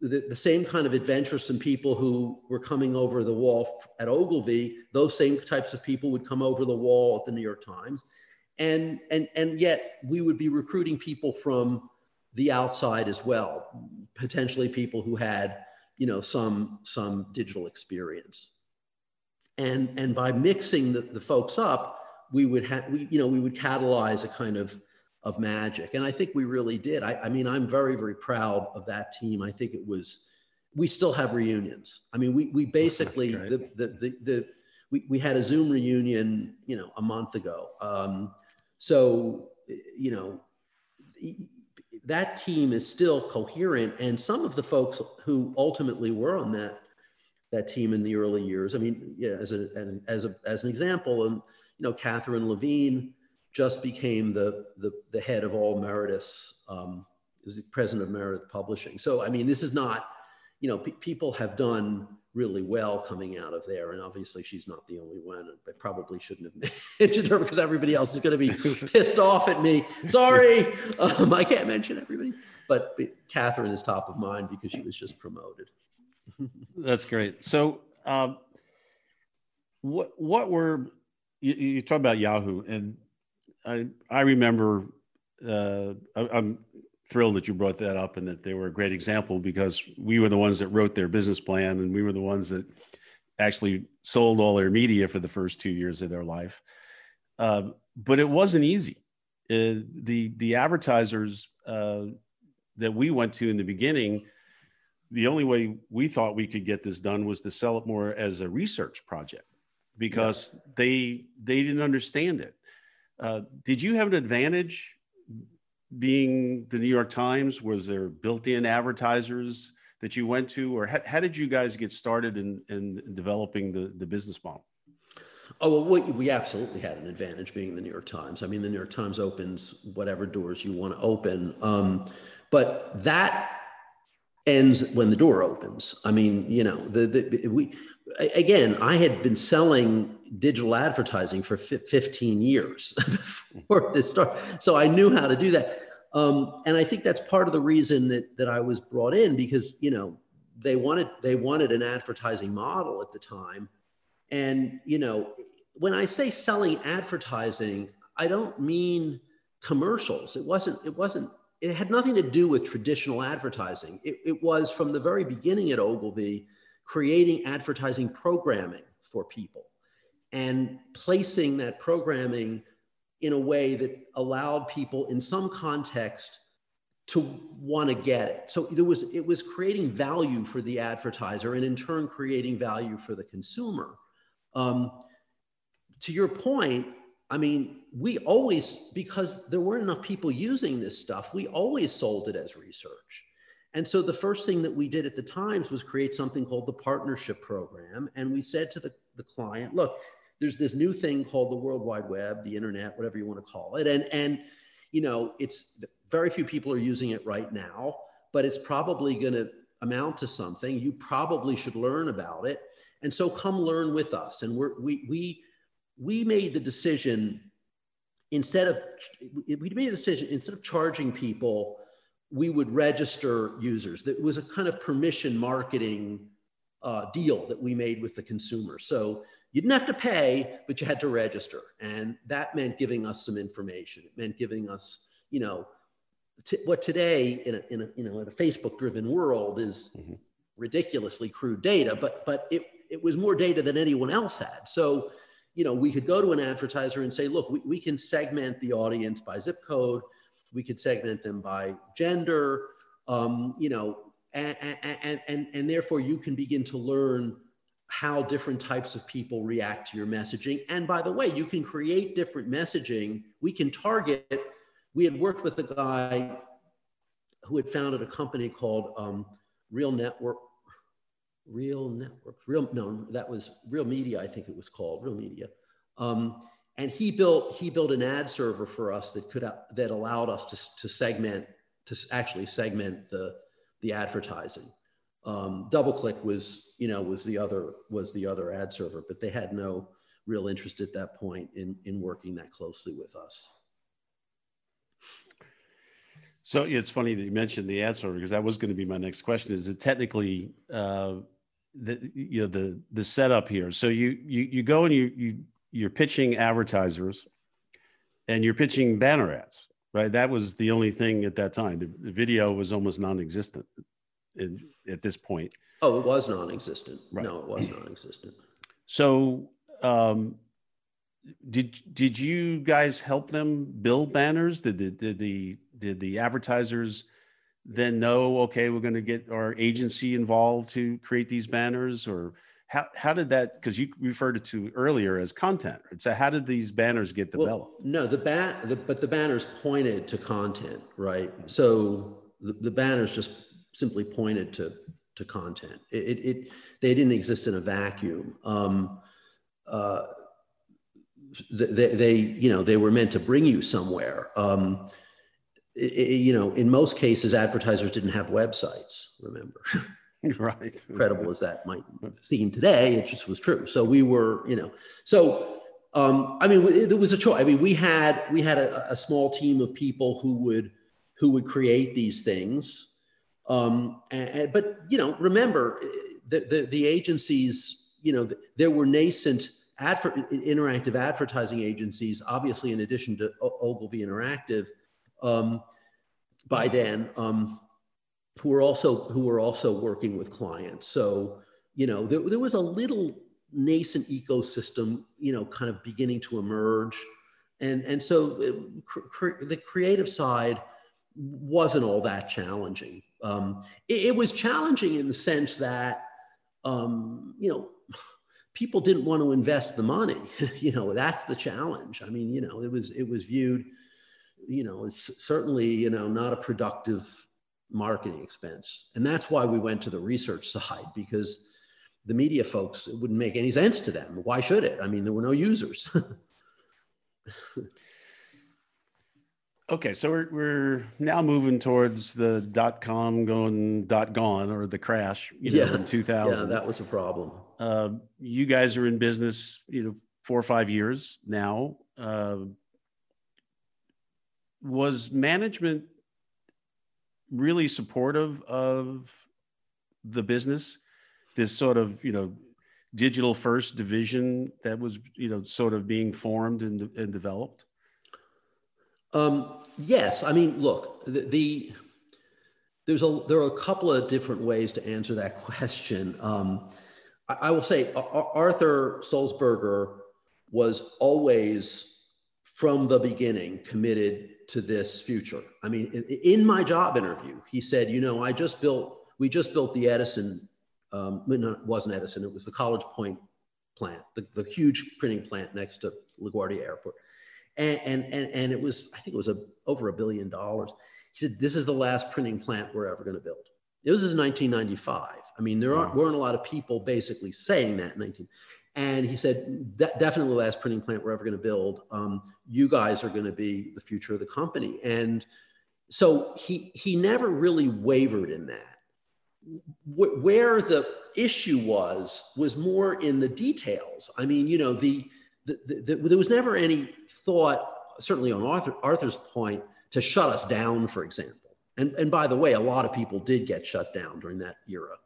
Speaker 2: the, the same kind of adventuresome people who were coming over the wall at Ogilvy, those same types of people would come over the wall at the New York Times. And, and, and yet we would be recruiting people from the outside as well, potentially people who had, you know, some, some digital experience. And, and by mixing the, the folks up, we would have, we, you know, we would catalyze a kind of of magic. And I think we really did. I, I, mean, I'm very, very proud of that team. I think it was, we still have reunions. I mean, we, we basically, the, the, the, the, we, we had a Zoom reunion, you know, a month ago. Um, so, you know, that team is still coherent. And some of the folks who ultimately were on that, that team in the early years, I mean, yeah, as, a, as, as, a, as an example, and, you know, Catherine Levene, just became the, the, the head of all Meredith's, um, the president of Meredith Publishing. So, I mean, this is not, you know, people have done really well coming out of there. And obviously she's not the only one. I probably shouldn't have mentioned her because everybody else is going to be pissed off at me. Sorry, um, I can't mention everybody. But, but Catherine is top of mind because she was just promoted.
Speaker 1: That's great. So um, what, what were, you, you talk about Yahoo and I I remember. Uh, I, I'm thrilled that you brought that up and that they were a great example because we were the ones that wrote their business plan and we were the ones that actually sold all their media for the first two years of their life. Uh, but it wasn't easy. Uh, the the advertisers uh, that we went to in the beginning, the only way we thought we could get this done was to sell it more as a research project because yeah. they they didn't understand it. Uh, did you have an advantage being the New York Times? Was there built-in advertisers that you went to, or how, how did you guys get started in, in developing the, the business model?
Speaker 2: Oh, well, we, we absolutely had an advantage being the New York Times. I mean, the New York Times opens whatever doors you want to open. Um, but that ends when the door opens. I mean, you know, the, the we again, I had been selling digital advertising for 15 years before this started, so I knew how to do that. Um, and I think that's part of the reason that that I was brought in because you know they wanted they wanted an advertising model at the time, and you know when I say selling advertising, I don't mean commercials. It wasn't it wasn't it had nothing to do with traditional advertising. It, it, was from the very beginning at Ogilvy, creating advertising programming for people and placing that programming in a way that allowed people in some context to want to get it. So there was it was creating value for the advertiser and in turn creating value for the consumer. Um, to your point, I mean, we always, because there weren't enough people using this stuff, we always sold it as research. And so the first thing that we did at the Times was create something called the partnership program. And we said to the, the client, look, there's this new thing called the World Wide Web, the internet, whatever you want to call it. And, and you know, it's very few people are using it right now, but it's probably going to amount to something. You probably should learn about it. And so come learn with us. And we're, we, we, we made the decision instead of, we made the decision, instead of charging people, we would register users. That was a kind of permission marketing uh, deal that we made with the consumer. So you didn't have to pay, but you had to register. And that meant giving us some information. It meant giving us, you know, t- what today in a, in a, you know, in a Facebook driven world is mm-hmm. ridiculously crude data, but, but it, it was more data than anyone else had. So, you know, we could go to an advertiser and say, look, we, we can segment the audience by zip code. We could segment them by gender, um, you know, and, and, and, and therefore you can begin to learn how different types of people react to your messaging. And by the way, you can create different messaging. We can target. We had worked with a guy who had founded a company called um, Real Network. Real Network. Real no, that was Real Media. I think it was called Real Media. Um, and he built he built an ad server for us that could that allowed us to, to segment to actually segment the the advertising. Um, DoubleClick was, you know, was the other was the other ad server, but they had no real interest at that point in in working that closely with us.
Speaker 1: So it's funny that you mentioned the ad server because that was going to be my next question. Is it technically uh, the you know the the setup here? So you you you go and you you you're pitching advertisers, and you're pitching banner ads, right? That was the only thing at that time. The, the video was almost non-existent in, at this point.
Speaker 2: Oh, it was non-existent. Right. No, it was non-existent.
Speaker 1: So, um, did did you guys help them build banners? Did the did the did the advertisers then know? Okay, we're going to get our agency involved to create these banners, or how how did that? Because you referred to earlier as content. Right? So how did these banners get developed?
Speaker 2: Well, no, the bat, the, but the banners pointed to content, right? So the, the banners just simply pointed to to content. It, it, it they didn't exist in a vacuum. Um, uh, they, they, you know, they were meant to bring you somewhere. Um, you know, in most cases, advertisers didn't have websites. Remember,
Speaker 1: right?
Speaker 2: Incredible as that might seem today, it just was true. So we were, you know, so um, I mean, it was a choice. I mean, we had we had a, a small team of people who would who would create these things um, and, but you know, remember the, the, the agencies. You know, there were nascent adver- interactive advertising agencies, obviously, in addition to Ogilvy Interactive, um, by then, um, who were also who were also working with clients. So you know, there, there was a little nascent ecosystem, you know, kind of beginning to emerge, and and so it, cr- the creative side wasn't all that challenging. Um, it, it, was challenging in the sense that, um, you know, people didn't want to invest the money. you know, that's the challenge. I mean, you know, it was it was viewed, you know, it's certainly you know not a productive marketing expense, and that's why we went to the research side because the media folks it wouldn't make any sense to them. Why should it? I mean, there were no users.
Speaker 1: Okay, so we're we're now moving towards the dot com going dot gone or the crash, you know, yeah. in 2000.
Speaker 2: Yeah, that was a problem.
Speaker 1: Uh, you guys are in business, you know, four or five years now. Uh, was management really supportive of the business? This sort of, you know, digital first division that was, you know, sort of being formed and, and developed?
Speaker 2: Um, yes, I mean, look, the, the, there's a there are a couple of different ways to answer that question. Um, I, I, will say Arthur Sulzberger was always from the beginning committed to this future. I mean, in, in my job interview, he said, you know, I just built we just built the Edison. Um, no, it wasn't Edison. It was the College Point plant, the, the huge printing plant next to LaGuardia Airport and, and, and, and it was, I think it was a, over a billion dollars. He said, this is the last printing plant we're ever going to build. It was in 1995. I mean, there aren't, weren't a lot of people basically saying that in 19. And he said, definitely the last printing plant we're ever going to build. Um, you guys are going to be the future of the company. And so he, he never really wavered in that. where the issue was, was more in the details. I mean, you know, the, the, the, the there was never any thought, certainly on Arthur, Arthur's point, to shut us down, for example. And, and by the way, a lot of people did get shut down during that era.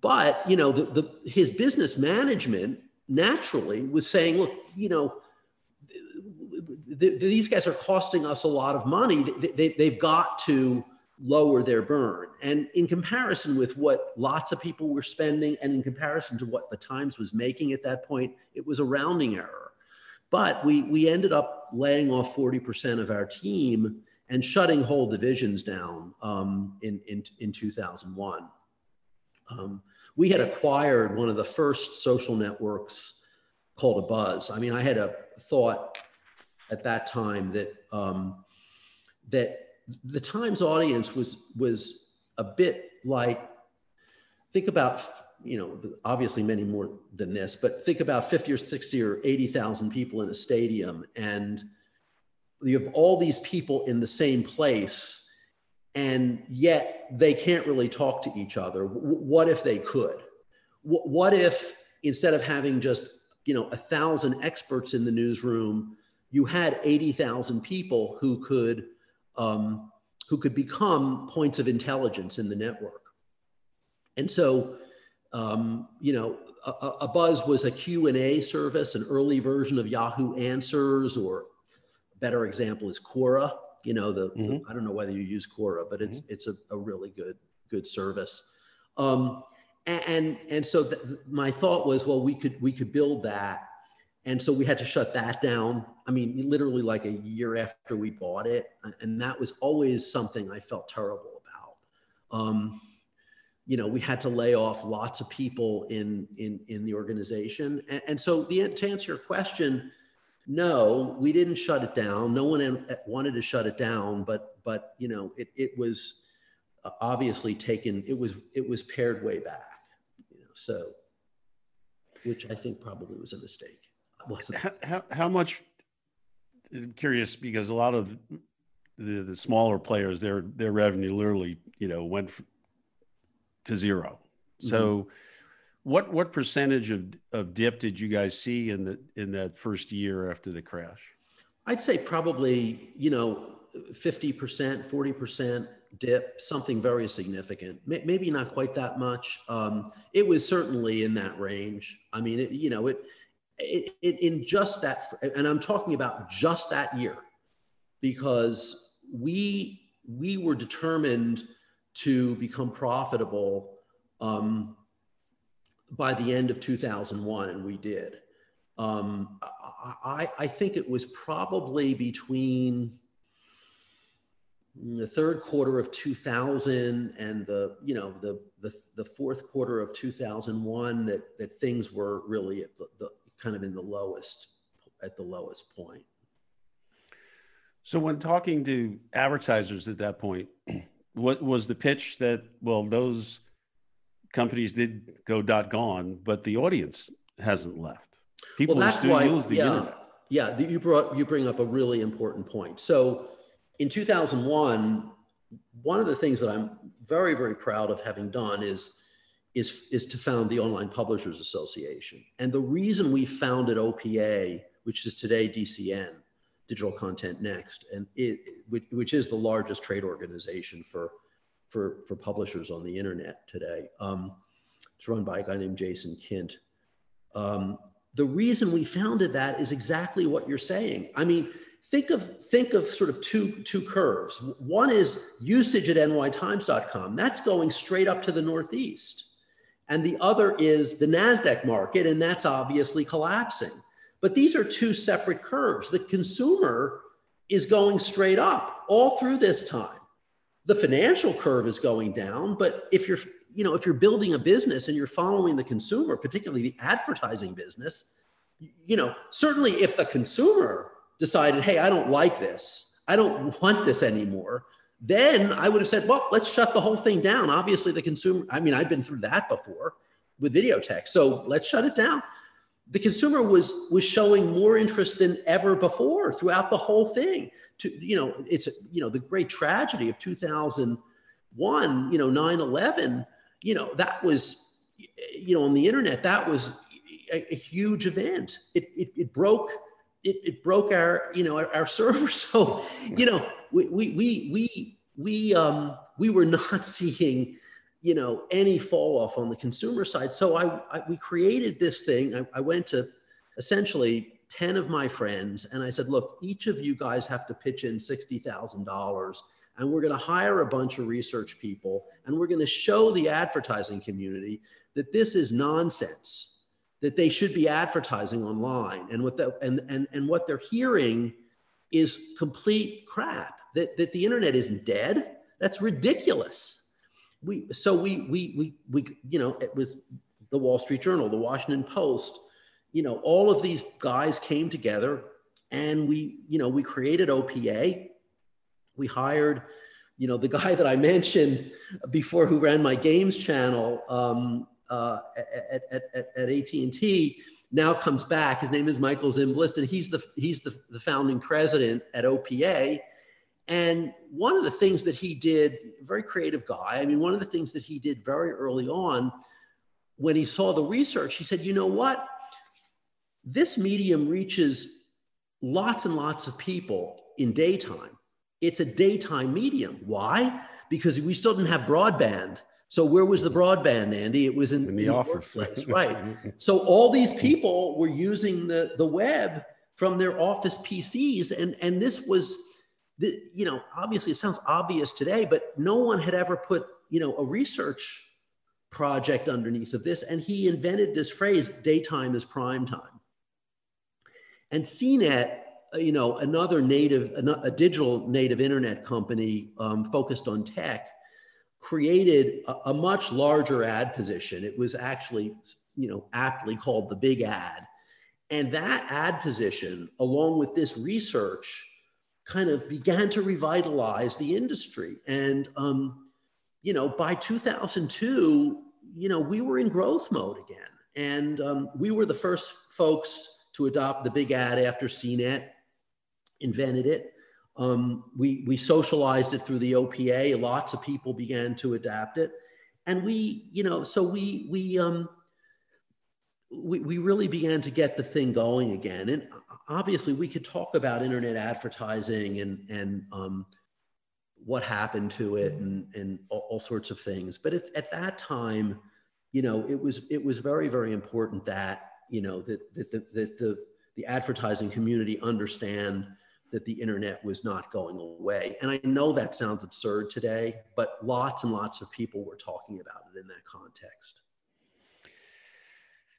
Speaker 2: But you know, the, the, his business management naturally was saying, look, you know, these guys are costing us a lot of money. They, they, they've got to lower their burn. And in comparison with what lots of people were spending, and in comparison to what the Times was making at that point, it was a rounding error. But we, we ended up laying off 40% of our team and shutting whole divisions down um, in, in, in 2001. Um, we had acquired one of the first social networks called Abuzz. I mean, I had a thought at that time that um, that the Times audience was was a bit like think about you know obviously many more than this, but think about fifty or sixty or eighty thousand people in a stadium, and you have all these people in the same place and yet they can't really talk to each other. what if they could? what if instead of having just you know a thousand experts in the newsroom, you had eighty thousand people who could um, who could become points of intelligence in the network? And so, um, you know, a, a, Buzz was a Q and A service, an early version of Yahoo Answers, or a better example is Quora you know the, mm-hmm. the, i don't know whether you use quora but it's mm-hmm. it's a, a, really good good service. Um, and and so th- my thought was well we could we could build that. And so we had to shut that down. I mean literally like a year after we bought it and that was always something i felt terrible about. Um, you know we had to lay off lots of people in in in the organization. And, and so the to answer your question no, we didn't shut it down. No one wanted to shut it down, but but you know it it was uh, obviously taken. It was it was pared way back. You know, so which I think probably was a mistake.
Speaker 1: Wasn't how, how, how much? I'm curious because a lot of the the smaller players, their their revenue literally you know went to 0 So. Mm-hmm what what percentage of, of dip did you guys see in the in that first year after the crash?
Speaker 2: I'd say probably you know fifty percent, forty percent dip, something very significant. Maybe not quite that much. Um, it was certainly in that range. I mean, it, you know, it, it, it in just that, and I'm talking about just that year, because we we were determined to become profitable. Um, by the end of 2001, and we did. Um, I, I think it was probably between the third quarter of 2000 and the you know the the, the fourth quarter of 2001 that that things were really at the, the kind of in the lowest at the lowest point
Speaker 1: so when talking to advertisers at that point what was the pitch that well those companies did go dot gone, but the audience hasn't left.
Speaker 2: People well, still why, use the yeah, internet. Yeah, you brought you bring up a really important point. So in 2001, one of the things that I'm very very proud of having done is is is to found the Online Publishers Association. And the reason we founded OPA, which is today DCN, Digital Content Next, and it, which is the largest trade organization for for, for publishers on the internet today. Um, it's run by a guy named Jason Kint. Um, the reason we founded that is exactly what you're saying. I mean, think of think of sort of two two curves. One is usage at nytimes.com. That's going straight up to the northeast. And the other is the Nasdaq market and that's obviously collapsing. But these are two separate curves. The consumer is going straight up all through this time the financial curve is going down but if you're you know if you're building a business and you're following the consumer particularly the advertising business you know certainly if the consumer decided hey i don't like this. I don't want this anymore then i would have said well let's shut the whole thing down. Obviously the consumer i mean i've been through that before with videotex so let's shut it down the consumer was was showing more interest than ever before throughout the whole thing. To you know, it's you know the great tragedy of 2001. You know, 9/11. You know that was you know on the internet that was a, a huge event. It, it, it broke it, it broke our you know our, our server. So you know we we we we we um we were not seeing you know any fall off on the consumer side. So i, I we created this thing. I, I, went to essentially 10 of my friends and i said look each of you guys have to pitch in $60000 and we're going to hire a bunch of research people and we're going to show the advertising community that this is nonsense that they should be advertising online and what the, and, and, and what they're hearing is complete crap that, that the internet isn't dead. That's ridiculous we so we we we we you know it was the Wall Street Journal, the Washington Post, you know, all of these guys came together and we you know we created OPA. We hired you know the guy that I mentioned before who ran my games channel um, uh, at, at, at, at AT&T now comes back. His name is Michael Zimbalist, and he's the he's the, the founding president at OPA and one of the things that he did, very creative guy, I mean, one of the things that he did very early on when he saw the research, he said, you know what? This medium reaches lots and lots of people in daytime. It's a daytime medium. Why? Because we still didn't have broadband. So where was the broadband, Andy? It was in,
Speaker 1: in the,
Speaker 2: in
Speaker 1: office,
Speaker 2: right? right. So all these people were using the, the web from their office PCs, and, and this was the, you know, obviously it sounds obvious today, but no one had ever put, you know, a research project underneath of this. And he invented this phrase, daytime is prime time. And CNET, uh, you know, another native, a digital native internet company um, focused on tech, created a, a much larger ad position. It was actually, you know, aptly called the big ad. And that ad position, along with this research, kind of began to revitalize the industry. And, um, you know, by 2002, you know, we were in growth mode again. And um, we were the first folks to adopt the big ad after CNET invented it. Um, we, we socialized it through the OPA. Lots of people began to adapt it. And we, you know, so we, we, um, we, we really began to get the thing going again. And obviously we could talk about internet advertising and and um, what happened to it and and all, all sorts of things. But at, at, that time, you know, it was it was very very important that you know that that the, that the the advertising community understand that the internet was not going away. And I know that sounds absurd today, but lots and lots of people were talking about it in that context.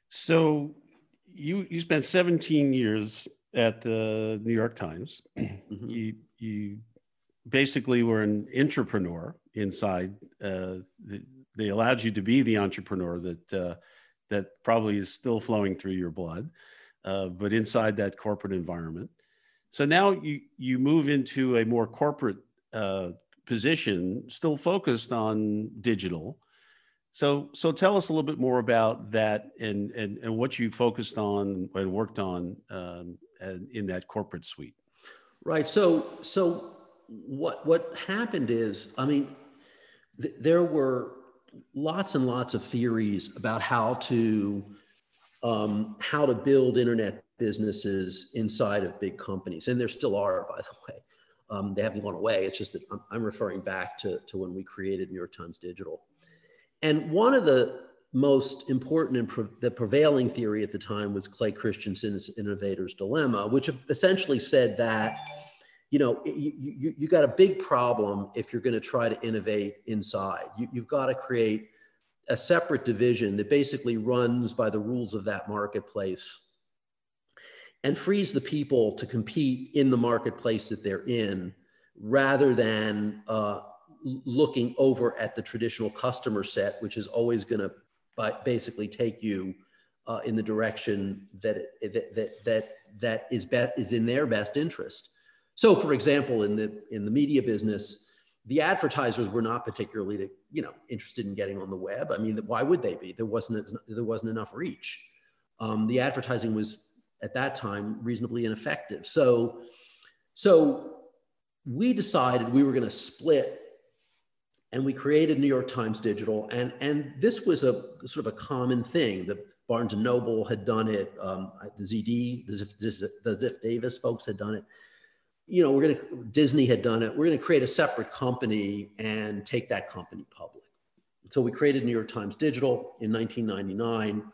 Speaker 1: So you you spent 17 years at the New York Times. Mm-hmm. You you basically were an entrepreneur inside. Uh, the, they allowed you to be the entrepreneur that uh, that probably is still flowing through your blood, uh, but inside that corporate environment. So now you you move into a more corporate uh, position, still focused on digital. So, so tell us a little bit more about that and, and, and what you focused on and worked on um, in that corporate suite.
Speaker 2: Right. So, so what what happened is, I mean, th- there were lots and lots of theories about how to um, how to build internet businesses inside of big companies, and there still are, by the way. Um, they haven't gone away. It's just that I'm, I'm referring back to, to when we created New York Times Digital. And one of the most important and pre- the prevailing theory at the time was Clay Christensen's innovator's dilemma, which essentially said that, you know, you, you, you got a big problem if you're going to try to innovate inside. You, you've got to create a separate division that basically runs by the rules of that marketplace and frees the people to compete in the marketplace that they're in rather than uh, looking over at the traditional customer set, which is always going to basically take you uh, in the direction that, that, that, that, that is, be- is in their best interest. So, for example, in the, in the media business, the advertisers were not particularly, you know, interested in getting on the web. I mean, why would they be? There wasn't, there wasn't enough reach. um, the advertising was at that time reasonably ineffective. So, so we decided we were going to split and we created New York Times Digital. And, and this was a sort of a common thing. The Barnes and Noble had done it. Um, the ZD, the Ziff, the Ziff Davis folks had done it. You know, we're going to, Disney had done it. We're going to create a separate company and take that company public. So we created New York Times Digital in 1999.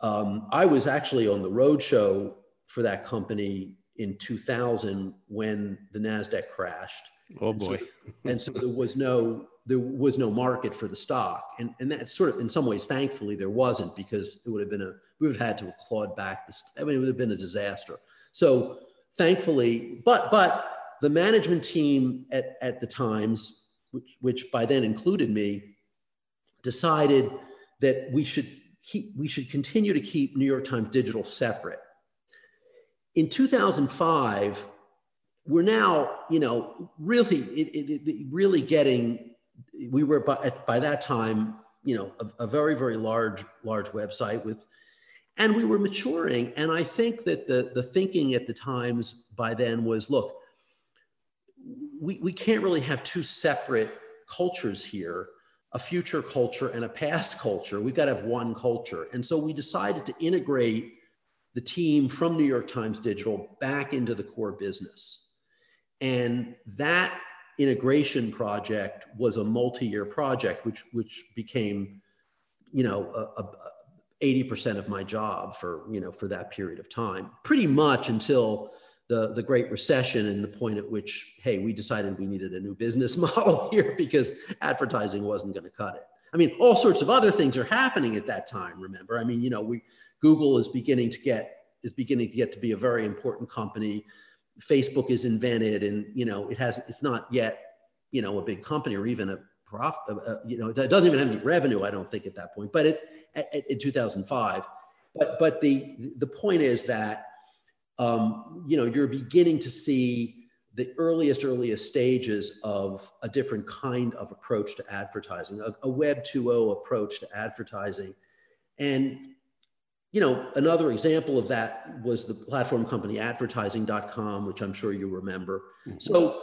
Speaker 2: Um, I was actually on the roadshow for that company in 2000 when the Nasdaq crashed.
Speaker 1: Oh boy!
Speaker 2: And so, and so there was no there was no market for the stock, and and that sort of in some ways, thankfully, there wasn't because it would have been a we would have had to have clawed back this. I mean, it would have been a disaster. So thankfully, but but the management team at at the Times, which which by then included me, decided that we should keep we should continue to keep New York Times Digital separate. In 2005, we're now, you know, really, it, it, really getting. We were by, by that time, you know, a, a, very, very large, large website with, and we were maturing. And I think that the the thinking at the times by then was, look, we we can't really have two separate cultures here a future culture and a past culture. We've got to have one culture. And so we decided to integrate the team from New York Times Digital back into the core business. And that integration project was a multi-year project, which, which became, you know, a, a 80% of my job for, you know, for that period of time, pretty much until the, the Great Recession and the point at which, hey, we decided we needed a new business model here because advertising wasn't going to cut it. I mean, all sorts of other things are happening at that time. Remember, I mean, you know, we Google is beginning to get is beginning to get to be a very important company. Facebook is invented, and you know, it has it's not yet you know a big company or even a profit. Uh, you know, it doesn't even have any revenue. I don't think at that point, but it in 2005. But but the the point is that um, you know, you're beginning to see the earliest, earliest stages of a different kind of approach to advertising, a, a Web 2.0 approach to advertising. And, you know, another example of that was the platform company advertising.com, which I'm sure you remember. Mm-hmm. So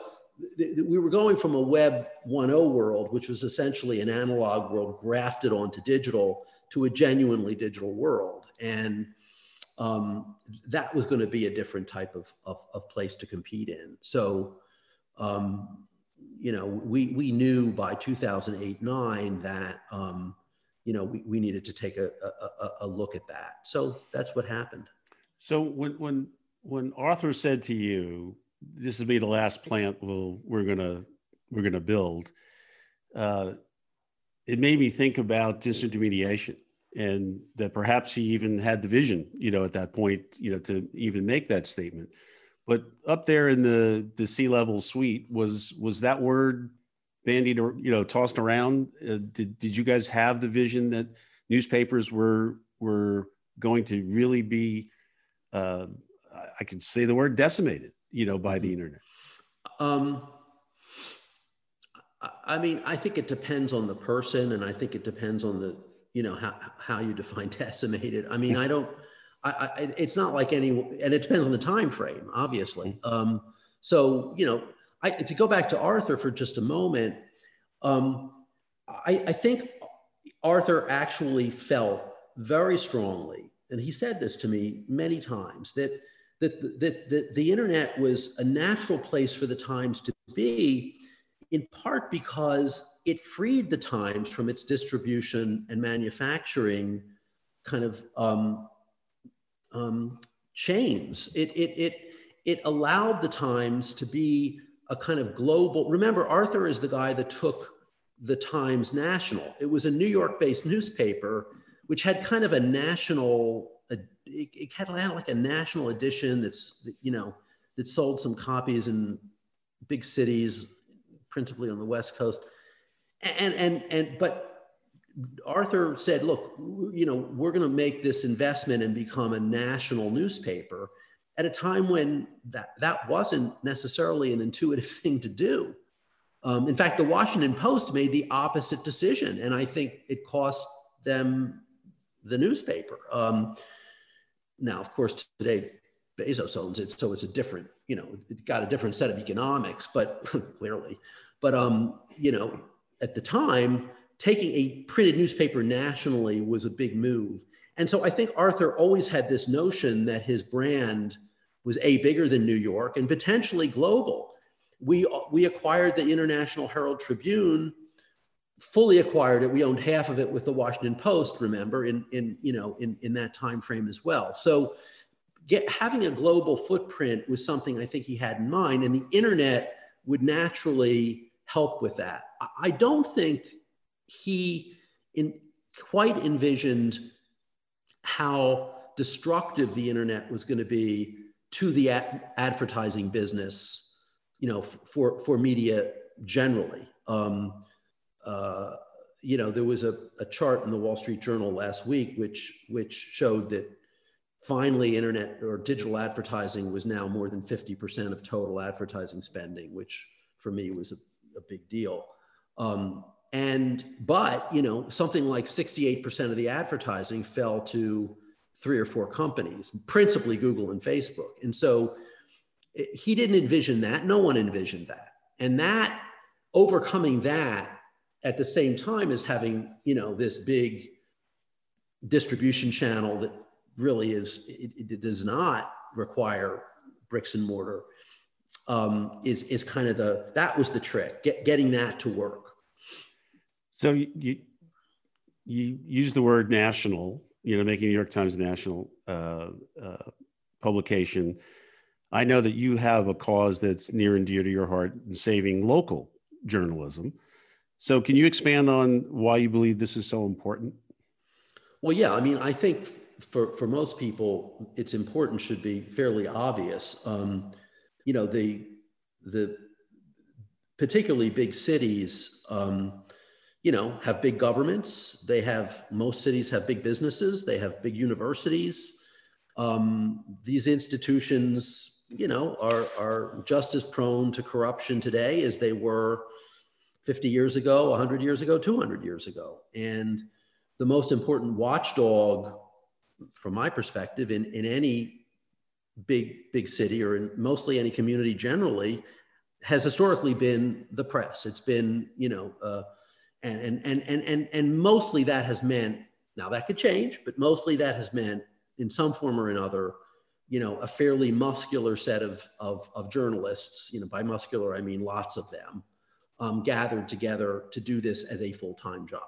Speaker 2: th- th- we were going from a Web 1.0 world, which was essentially an analog world grafted onto digital, to a genuinely digital world. And um, that was going to be a different type of, of, of place to compete in. So, um, you know, we, we knew by 2008, nine that, um, you know, we, we needed to take a, a, a look at that. So that's what happened.
Speaker 1: So when, when, when Arthur said to you, this will be the last plant we'll, we're going to, we're going to build, uh, it made me think about disintermediation and that perhaps he even had the vision, you know, at that point, you know, to even make that statement. But up there in the the C-level suite was was that word bandied or you know tossed around? Uh, did did you guys have the vision that newspapers were were going to really be, uh, I can say the word decimated, you know, by the mm-hmm. internet? Um,
Speaker 2: I mean, I think it depends on the person, and I think it depends on the you know how, how you define decimated i mean i don't I, I, it's not like any and it depends on the time frame obviously mm-hmm. um, so you know I, to go back to arthur for just a moment um, I, I think arthur actually felt very strongly and he said this to me many times that that, that, that the internet was a natural place for the times to be in part because it freed the Times from its distribution and manufacturing kind of um, um, chains. It, it, it, it allowed the Times to be a kind of global. Remember, Arthur is the guy that took the Times national. It was a New York based newspaper which had kind of a national, it, had like a national edition that's, you know, that sold some copies in big cities principally on the West Coast. And, and, and, but Arthur said, look, you know, we're going to make this investment and become a national newspaper at a time when that, that wasn't necessarily an intuitive thing to do. Um, in fact, the Washington Post made the opposite decision. And I think it cost them the newspaper. Um, now, of course, today Bezos owns it, so it's a different, you know, it got a different set of economics, but clearly, but um, you know, at the time, taking a printed newspaper nationally was a big move. And so I think Arthur always had this notion that his brand was a bigger than New York and potentially global. We, we acquired the International Herald Tribune, fully acquired it. We owned half of it with the Washington Post, remember, in, in, you know, in, in that time frame as well. So get, having a global footprint was something I think he had in mind, and the internet would naturally help with that. I don't think he in, quite envisioned how destructive the internet was going to be to the ad- advertising business, you know, for, for media generally. Um, uh, you know, there was a, a chart in the Wall Street Journal last week which, which showed that finally internet or digital advertising was now more than 50% of total advertising spending, which for me was a, a big deal. Um, and but you know something like 68% of the advertising fell to three or four companies principally google and facebook. And so eh, he didn't envision that. No one envisioned that. And that overcoming that at the same time as having you know this big distribution channel that really is it, it does not require bricks and mortar um, is is kind of the that was the trick get, getting that to work
Speaker 1: so you you use the word national, you know, making New York Times a national uh, uh, publication. I know that you have a cause that's near and dear to your heart in saving local journalism. So, can you expand on why you believe this is so important?
Speaker 2: Well, yeah, I mean, I think for for most people, it's important should be fairly obvious. Um, you know, the the particularly big cities. Um, you know, have big governments. They have, most cities have big businesses. They have big universities. Um, these institutions, you know, are, are just as prone to corruption today as they were 50 years ago, 100 years ago, 200 years ago. And the most important watchdog, from my perspective, in, in any big, big city or in mostly any community generally, has historically been the press. It's been, you know, uh, and, and, and, and, and, and mostly that has meant, now that could change, but mostly that has meant in some form or another, you know, a fairly muscular set of, of, of journalists, you know, by muscular, I mean lots of them, um, gathered together to do this as a full-time job.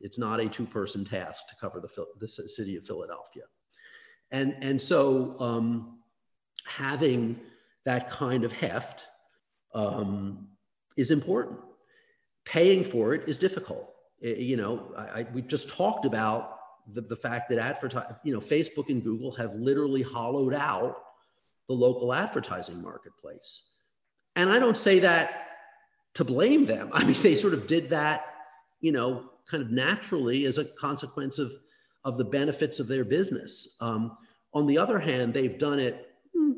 Speaker 2: It's not a two-person task to cover the, the city of Philadelphia. And, and so um, having that kind of heft um, is important paying for it is difficult. It, you know, I, I, we just talked about the, the fact that advertise, you know, Facebook and Google have literally hollowed out the local advertising marketplace. And I don't say that to blame them. I mean, they sort of did that, you know, kind of naturally as a consequence of, of the benefits of their business. Um, on the other hand, they've done it hmm,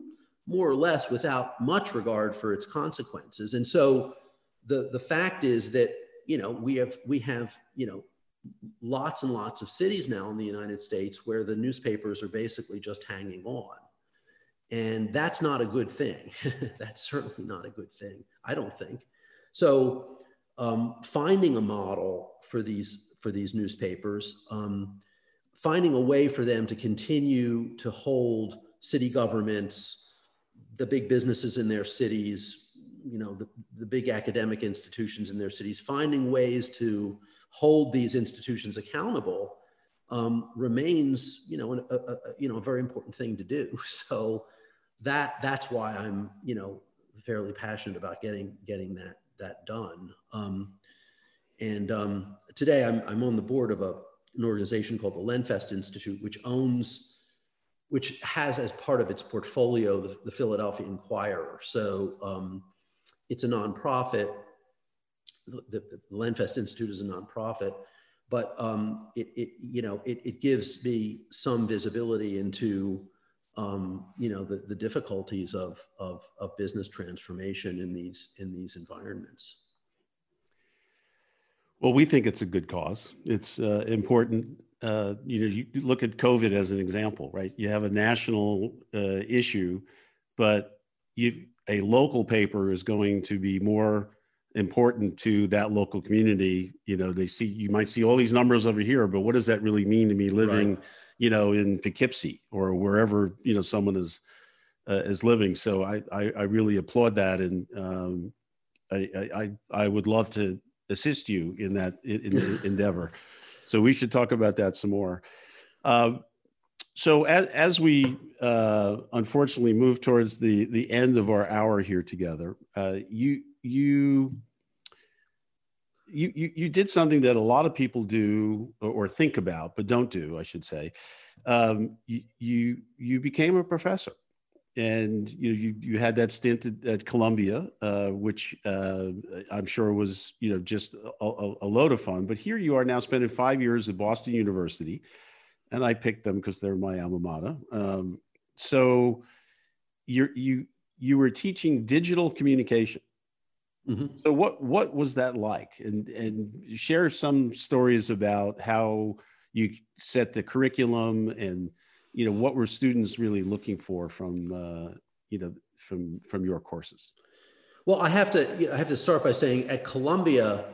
Speaker 2: more or less without much regard for its consequences. And so the, the fact is that, you know, we have, we have, you know, lots and lots of cities now in the United States where the newspapers are basically just hanging on. And that's not a good thing. that's certainly not a good thing, I don't think. So um, finding a model for these, for these newspapers, um, finding a way for them to continue to hold city governments, the big businesses in their cities, you know, the, the big academic institutions in their cities, finding ways to hold these institutions accountable um, remains, you know, a, a, you know, a very important thing to do. So that that's why I'm, you know, fairly passionate about getting getting that that done. Um, and um, today I'm, I'm on the board of a, an organization called the Lenfest Institute, which owns, which has as part of its portfolio the, the Philadelphia Inquirer. So um, it's a nonprofit. The, the, Lenfest Institute is a nonprofit, but um, it, it, you know, it, it gives me some visibility into, um, you know, the, the difficulties of, of, of business transformation in these, in these environments.
Speaker 1: Well, we think it's a good cause. It's uh, important uh, you know, you look at COVID as an example, right? You have a national uh, issue, but you, a local paper is going to be more important to that local community. You know, they see, you might see all these numbers over here, but what does that really mean to me living, right. you know, in Poughkeepsie or wherever, you know, someone is, uh, is living. So I, I, I, really applaud that. And um, I, I, I would love to assist you in that in, in endeavor. So we should talk about that some more. Uh, so as, as we uh, unfortunately move towards the the end of our hour here together, uh, you you you you you did something that a lot of people do or, or think about but don't do, I should say. Um, you, you you became a professor and you know, you you had that stint at, at Columbia, uh, which uh, I'm sure was you know just a, a, a, load of fun. But here you are now spending five years at Boston University, and I picked them because they're my alma mater. Um, so you you you were teaching digital communication. Mm-hmm. So what what was that like? And and share some stories about how you set the curriculum and you know what were students really looking for from uh, you know from from your courses
Speaker 2: well i have to you know, i have to start by saying at columbia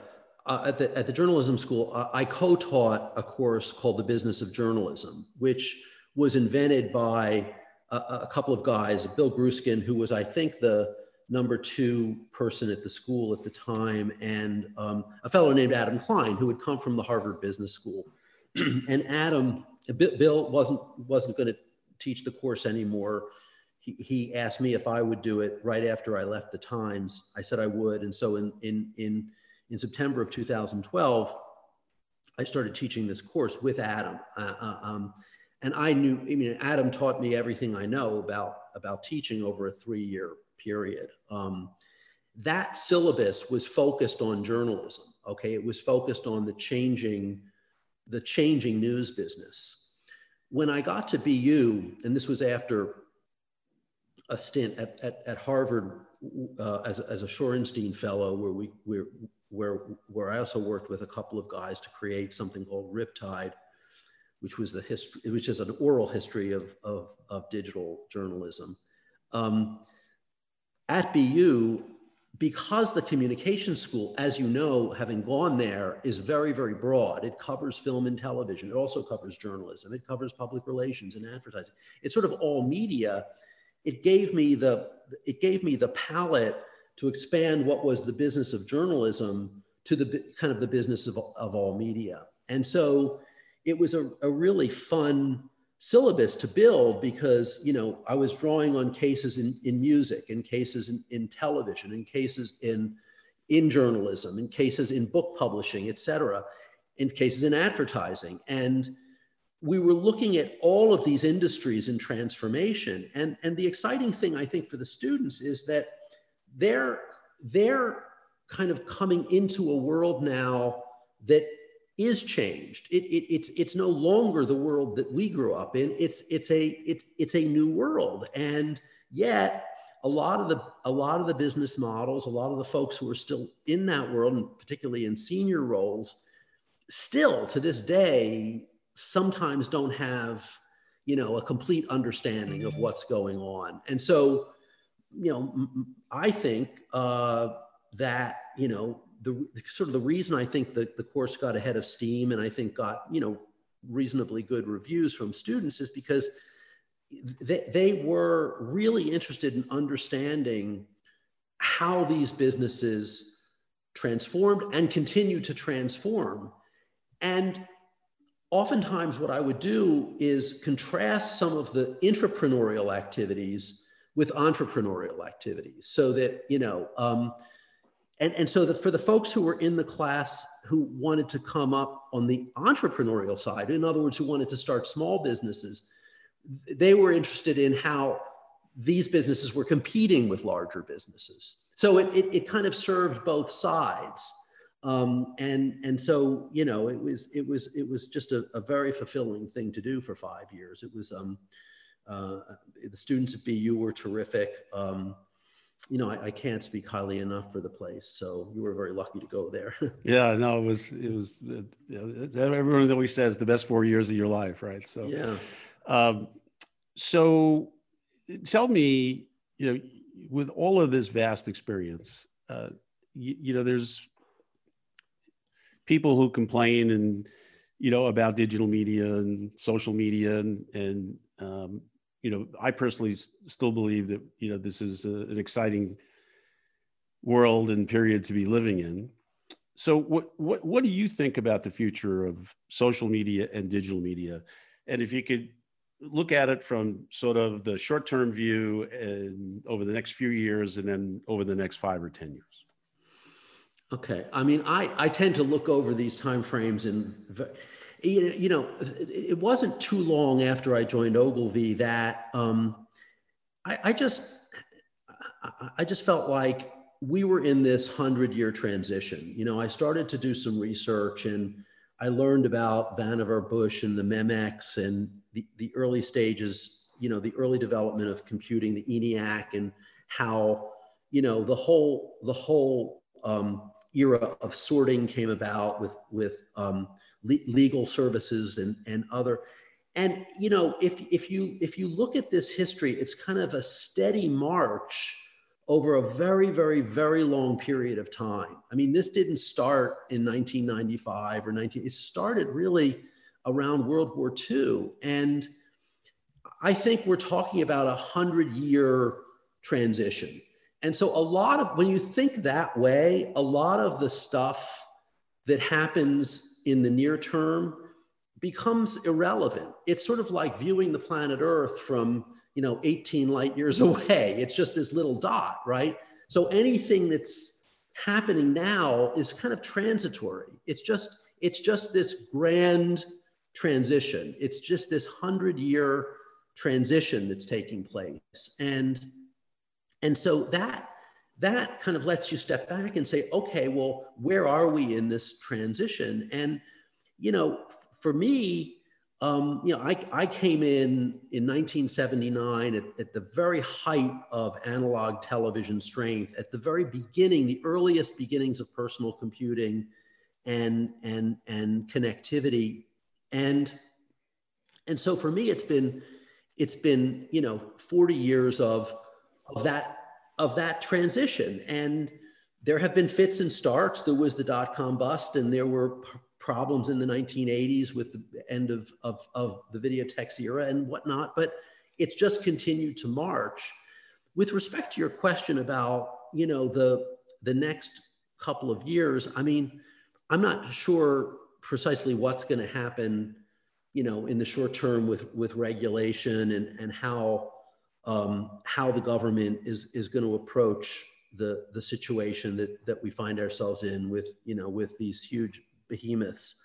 Speaker 2: uh, at the at the journalism school uh, i co-taught a course called the business of journalism which was invented by a, a couple of guys bill Grueskin who was i think the number two person at the school at the time and um, a fellow named adam klein who had come from the harvard business school and adam Bill wasn't wasn't going to teach the course anymore. He, he asked me if I would do it right after I left the Times. I said I would, and so in in in in September of 2012, I started teaching this course with Adam. Uh, uh, um, and I knew, I mean, Adam taught me everything I know about about teaching over a three-year period. Um, that syllabus was focused on journalism. Okay, it was focused on the changing the changing news business. When I got to BU, and this was after a stint at, at, at Harvard uh, as, as a Shorenstein Fellow, where, we, where, where, where I also worked with a couple of guys to create something called Riptide, which was the history, which is an oral history of, of, of digital journalism. Um, at BU, because the communication school, as you know, having gone there, is very, very broad. It covers film and television. It also covers journalism. It covers public relations and advertising. It's sort of all media. It gave me the it gave me the palette to expand what was the business of journalism to the kind of the business of, of all media. And so it was a, a really fun syllabus to build because you know I was drawing on cases in, in music, in cases in, in television, in cases in in journalism, in cases in book publishing, et cetera, in cases in advertising. And we were looking at all of these industries in transformation. And, and the exciting thing, I think, for the students is that they're, they're kind of coming into a world now that is changed. It, it, it's it's no longer the world that we grew up in. It's it's a it's it's a new world, and yet a lot of the a lot of the business models, a lot of the folks who are still in that world, and particularly in senior roles, still to this day sometimes don't have you know a complete understanding of mm-hmm. what's going on, and so you know I think uh, that you know the, sort of the reason I think that the course got ahead of steam and I think got, you know, reasonably good reviews from students is because they, they were really interested in understanding how these businesses transformed and continue to transform. And oftentimes what I would do is contrast some of the entrepreneurial activities with entrepreneurial activities so that, you know, um, and, and so that for the folks who were in the class who wanted to come up on the entrepreneurial side, in other words, who wanted to start small businesses, they were interested in how these businesses were competing with larger businesses. So it, it, it kind of served both sides. Um, and, and so, you know, it was, it was, it was just a, a very fulfilling thing to do for five years. It was, um, uh, the students at BU were terrific. Um, you know, I, I, can't speak highly enough for the place. So you were very lucky to go there.
Speaker 1: yeah, no, it was, it was, everyone always says the best four years of your life, right? So,
Speaker 2: yeah.
Speaker 1: Um, so tell me, you know, with all of this vast experience, uh, you, you know, there's people who complain and, you know, about digital media and social media and, and, um, you know, I personally still believe that you know this is a, an exciting world and period to be living in. So, what what what do you think about the future of social media and digital media? And if you could look at it from sort of the short term view and over the next few years, and then over the next five or ten years.
Speaker 2: Okay, I mean, I I tend to look over these time frames in you know, it wasn't too long after I joined Ogilvy that um, I, I, just, I just felt like we were in this hundred year transition. You know, I started to do some research and I learned about Vannevar Bush and the Memex and the, the early stages, you know, the early development of computing, the ENIAC and how, you know, the whole, the whole um, era of sorting came about with, with, um, le- legal services and, and other. And you know, if, if you if you look at this history, it's kind of a steady march over a very, very, very long period of time. I mean, this didn't start in 1995 or 19, it started really around World War II. And I think we're talking about a hundred year transition. And so a lot of, when you think that way, a lot of the stuff that happens in the near term becomes irrelevant. It's sort of like viewing the planet Earth from, you know, 18 light years away. It's just this little dot, right? So anything that's happening now is kind of transitory. It's just it's just this grand transition. It's just this 100-year transition that's taking place. And and so that that kind of lets you step back and say, okay, well, where are we in this transition? And, you know, for me, um, you know, I, I came in in 1979 at, at, the very height of analog television strength, at the very beginning, the earliest beginnings of personal computing and, and, and connectivity. And, and so for me, it's been, it's been, you know, 40 years of, of that of that transition. And there have been fits and starts. There was the dot com bust, and there were problems in the 1980s with the end of, of, of the videotex era and whatnot, but it's just continued to march. With respect to your question about, you know, the, the next couple of years, I mean, I'm not sure precisely what's going to happen, you know, in the short term with, with regulation and, and how um, how the government is is going to approach the the situation that that we find ourselves in with you know with these huge behemoths.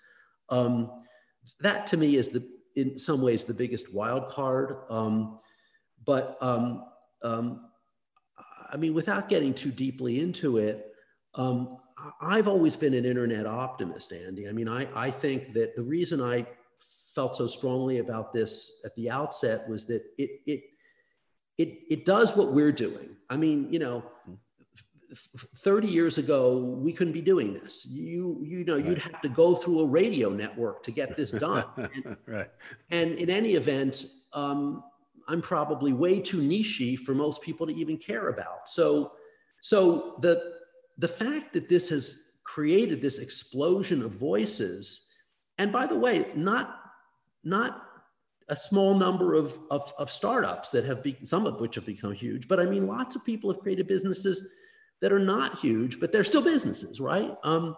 Speaker 2: Um, that to me is the in some ways the biggest wild card. Um, but um, um, I mean, without getting too deeply into it, um, I've always been an internet optimist, Andy. I mean, I, I think that the reason I felt so strongly about this at the outset was that it, it it, it does what we're doing. I mean, you know, 30 years ago, we couldn't be doing this. You, you know, right. you'd have to go through a radio network to get this done. And,
Speaker 1: right.
Speaker 2: and in any event, um, I'm probably way too nichey for most people to even care about. So, so the, the fact that this has created this explosion of voices, and by the way, not, not a small number of, of, of startups that have be, some of which have become huge. But I mean, lots of people have created businesses that are not huge, but they're still businesses, right? Um,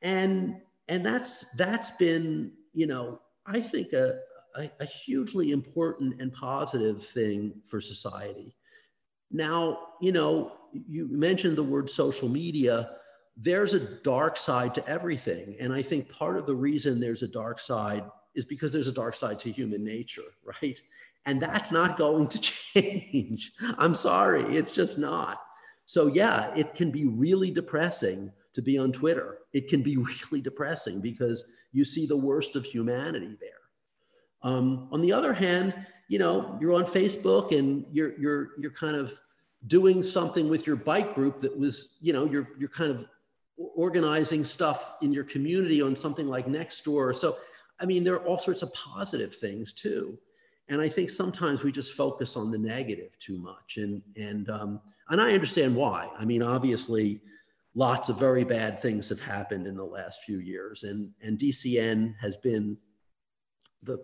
Speaker 2: and and that's that's been, you know, I think a, a, a hugely important and positive thing for society. Now, you know, you mentioned the word social media. There's a dark side to everything. And I think part of the reason there's a dark side is because there's a dark side to human nature, right? And that's not going to change. I'm sorry, it's just not. So, yeah, it can be really depressing to be on Twitter. It can be really depressing because you see the worst of humanity there. Um, on the other hand, you know, you're on Facebook and you're, you're, you're kind of, doing something with your bike group that was, you know, you're, you're kind of organizing stuff in your community on something like Nextdoor. So, I mean, there are all sorts of positive things too. And I think sometimes we just focus on the negative too much. And, and, um, and I understand why. I mean, obviously, lots of very bad things have happened in the last few years. And, and DCN has been the,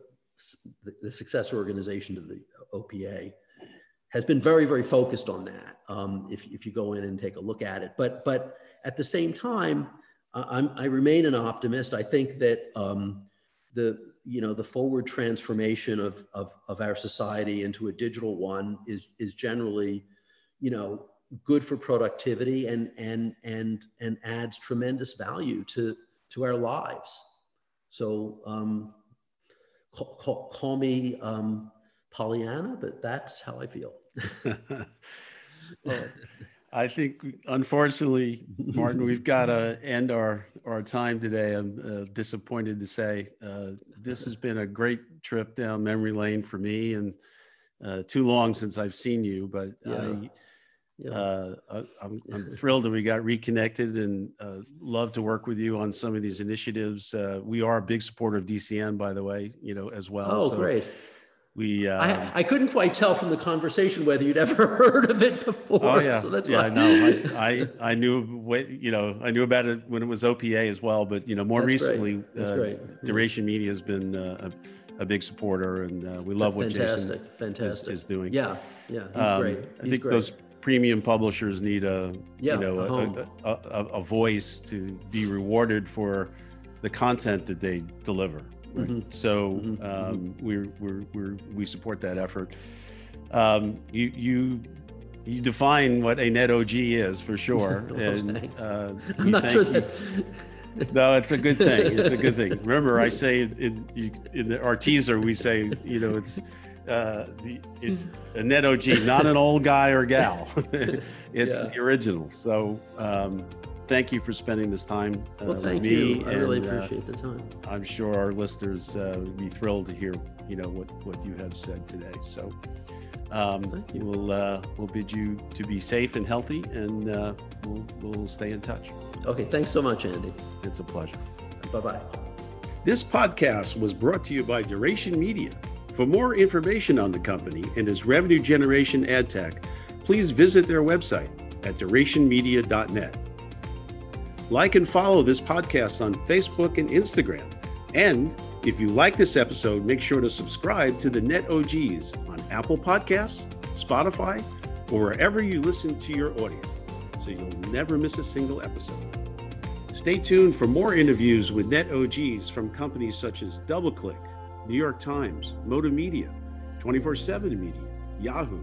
Speaker 2: the, successor organization to the OPA has been very, very focused on that. Um, if, if you go in and take a look at it, but but at the same time, I'm, I remain an optimist. I think that um, the you know the forward transformation of, of of our society into a digital one is is generally, you know, good for productivity and and and and adds tremendous value to to our lives. So um, call, call, call me um, Pollyanna, but that's how I feel.
Speaker 1: well, I think, unfortunately, Martin, we've got to end our, our time today. I'm uh, disappointed to say uh, this has been a great trip down memory lane for me and uh, too long since I've seen you, but yeah. I, yeah. Uh, I'm, I'm, thrilled that we got reconnected and uh, love to work with you on some of these initiatives. Uh, we are a big supporter of DCN, by the way, you know, as well.
Speaker 2: Oh, so great
Speaker 1: we
Speaker 2: uh, I, I, couldn't quite tell from the conversation whether you'd ever heard of it before.
Speaker 1: Oh yeah, so that's yeah. Why. No, I, I, I knew you know I knew about it when it was OPA as well, but you know more
Speaker 2: that's
Speaker 1: recently, uh. Duration Media has been uh, a, a, big supporter, and uh, we love what
Speaker 2: fantastic,
Speaker 1: Jason
Speaker 2: fantastic
Speaker 1: is, is, doing.
Speaker 2: Yeah, yeah, he's um, great. He's
Speaker 1: I think
Speaker 2: great.
Speaker 1: those premium publishers need a
Speaker 2: yeah,
Speaker 1: you know a, a, a voice to be rewarded for the content that they deliver. Right? Mm-hmm. So mm-hmm. Um, we're, we're, we're, we support that effort. Um, you, you, you define what a net OG is for sure.
Speaker 2: oh,
Speaker 1: and
Speaker 2: uh, I'm not sure that.
Speaker 1: no, it's a good thing. It's a good thing. Remember, I say in, in, in our teaser, we say, you know, it's uh, the, it's a net OG, not an old guy or gal. it's yeah. the original. So um, thank you for spending this time
Speaker 2: uh, well, thank
Speaker 1: with
Speaker 2: me.
Speaker 1: You.
Speaker 2: I really uh, appreciate the time.
Speaker 1: I'm sure our listeners uh, would be thrilled to hear, you know, what what you have said today. So um, we'll uh, we'll bid you to be safe and healthy, and uh, we'll we'll stay in touch.
Speaker 2: Okay, thanks so much, Andy.
Speaker 1: It's a pleasure.
Speaker 2: Bye bye.
Speaker 1: This podcast was brought to you by Duration Media. For more information on the company and its revenue generation ad tech, please visit their website at durationmedia.net. Like and follow this podcast on Facebook and Instagram. And if you like this episode, make sure to subscribe to the Net OGs on Apple Podcasts, Spotify, or wherever you listen to your audio so you'll never miss a single episode. Stay tuned for more interviews with Net OGs from companies such as DoubleClick, New York Times, Modem Media, 24 7 Media, Yahoo,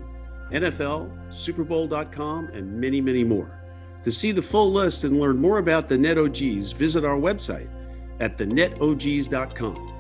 Speaker 1: NFL, SuperBowl.com, and many, many more. To see the full list and learn more about the NetOGs, visit our website at thenetogs.com.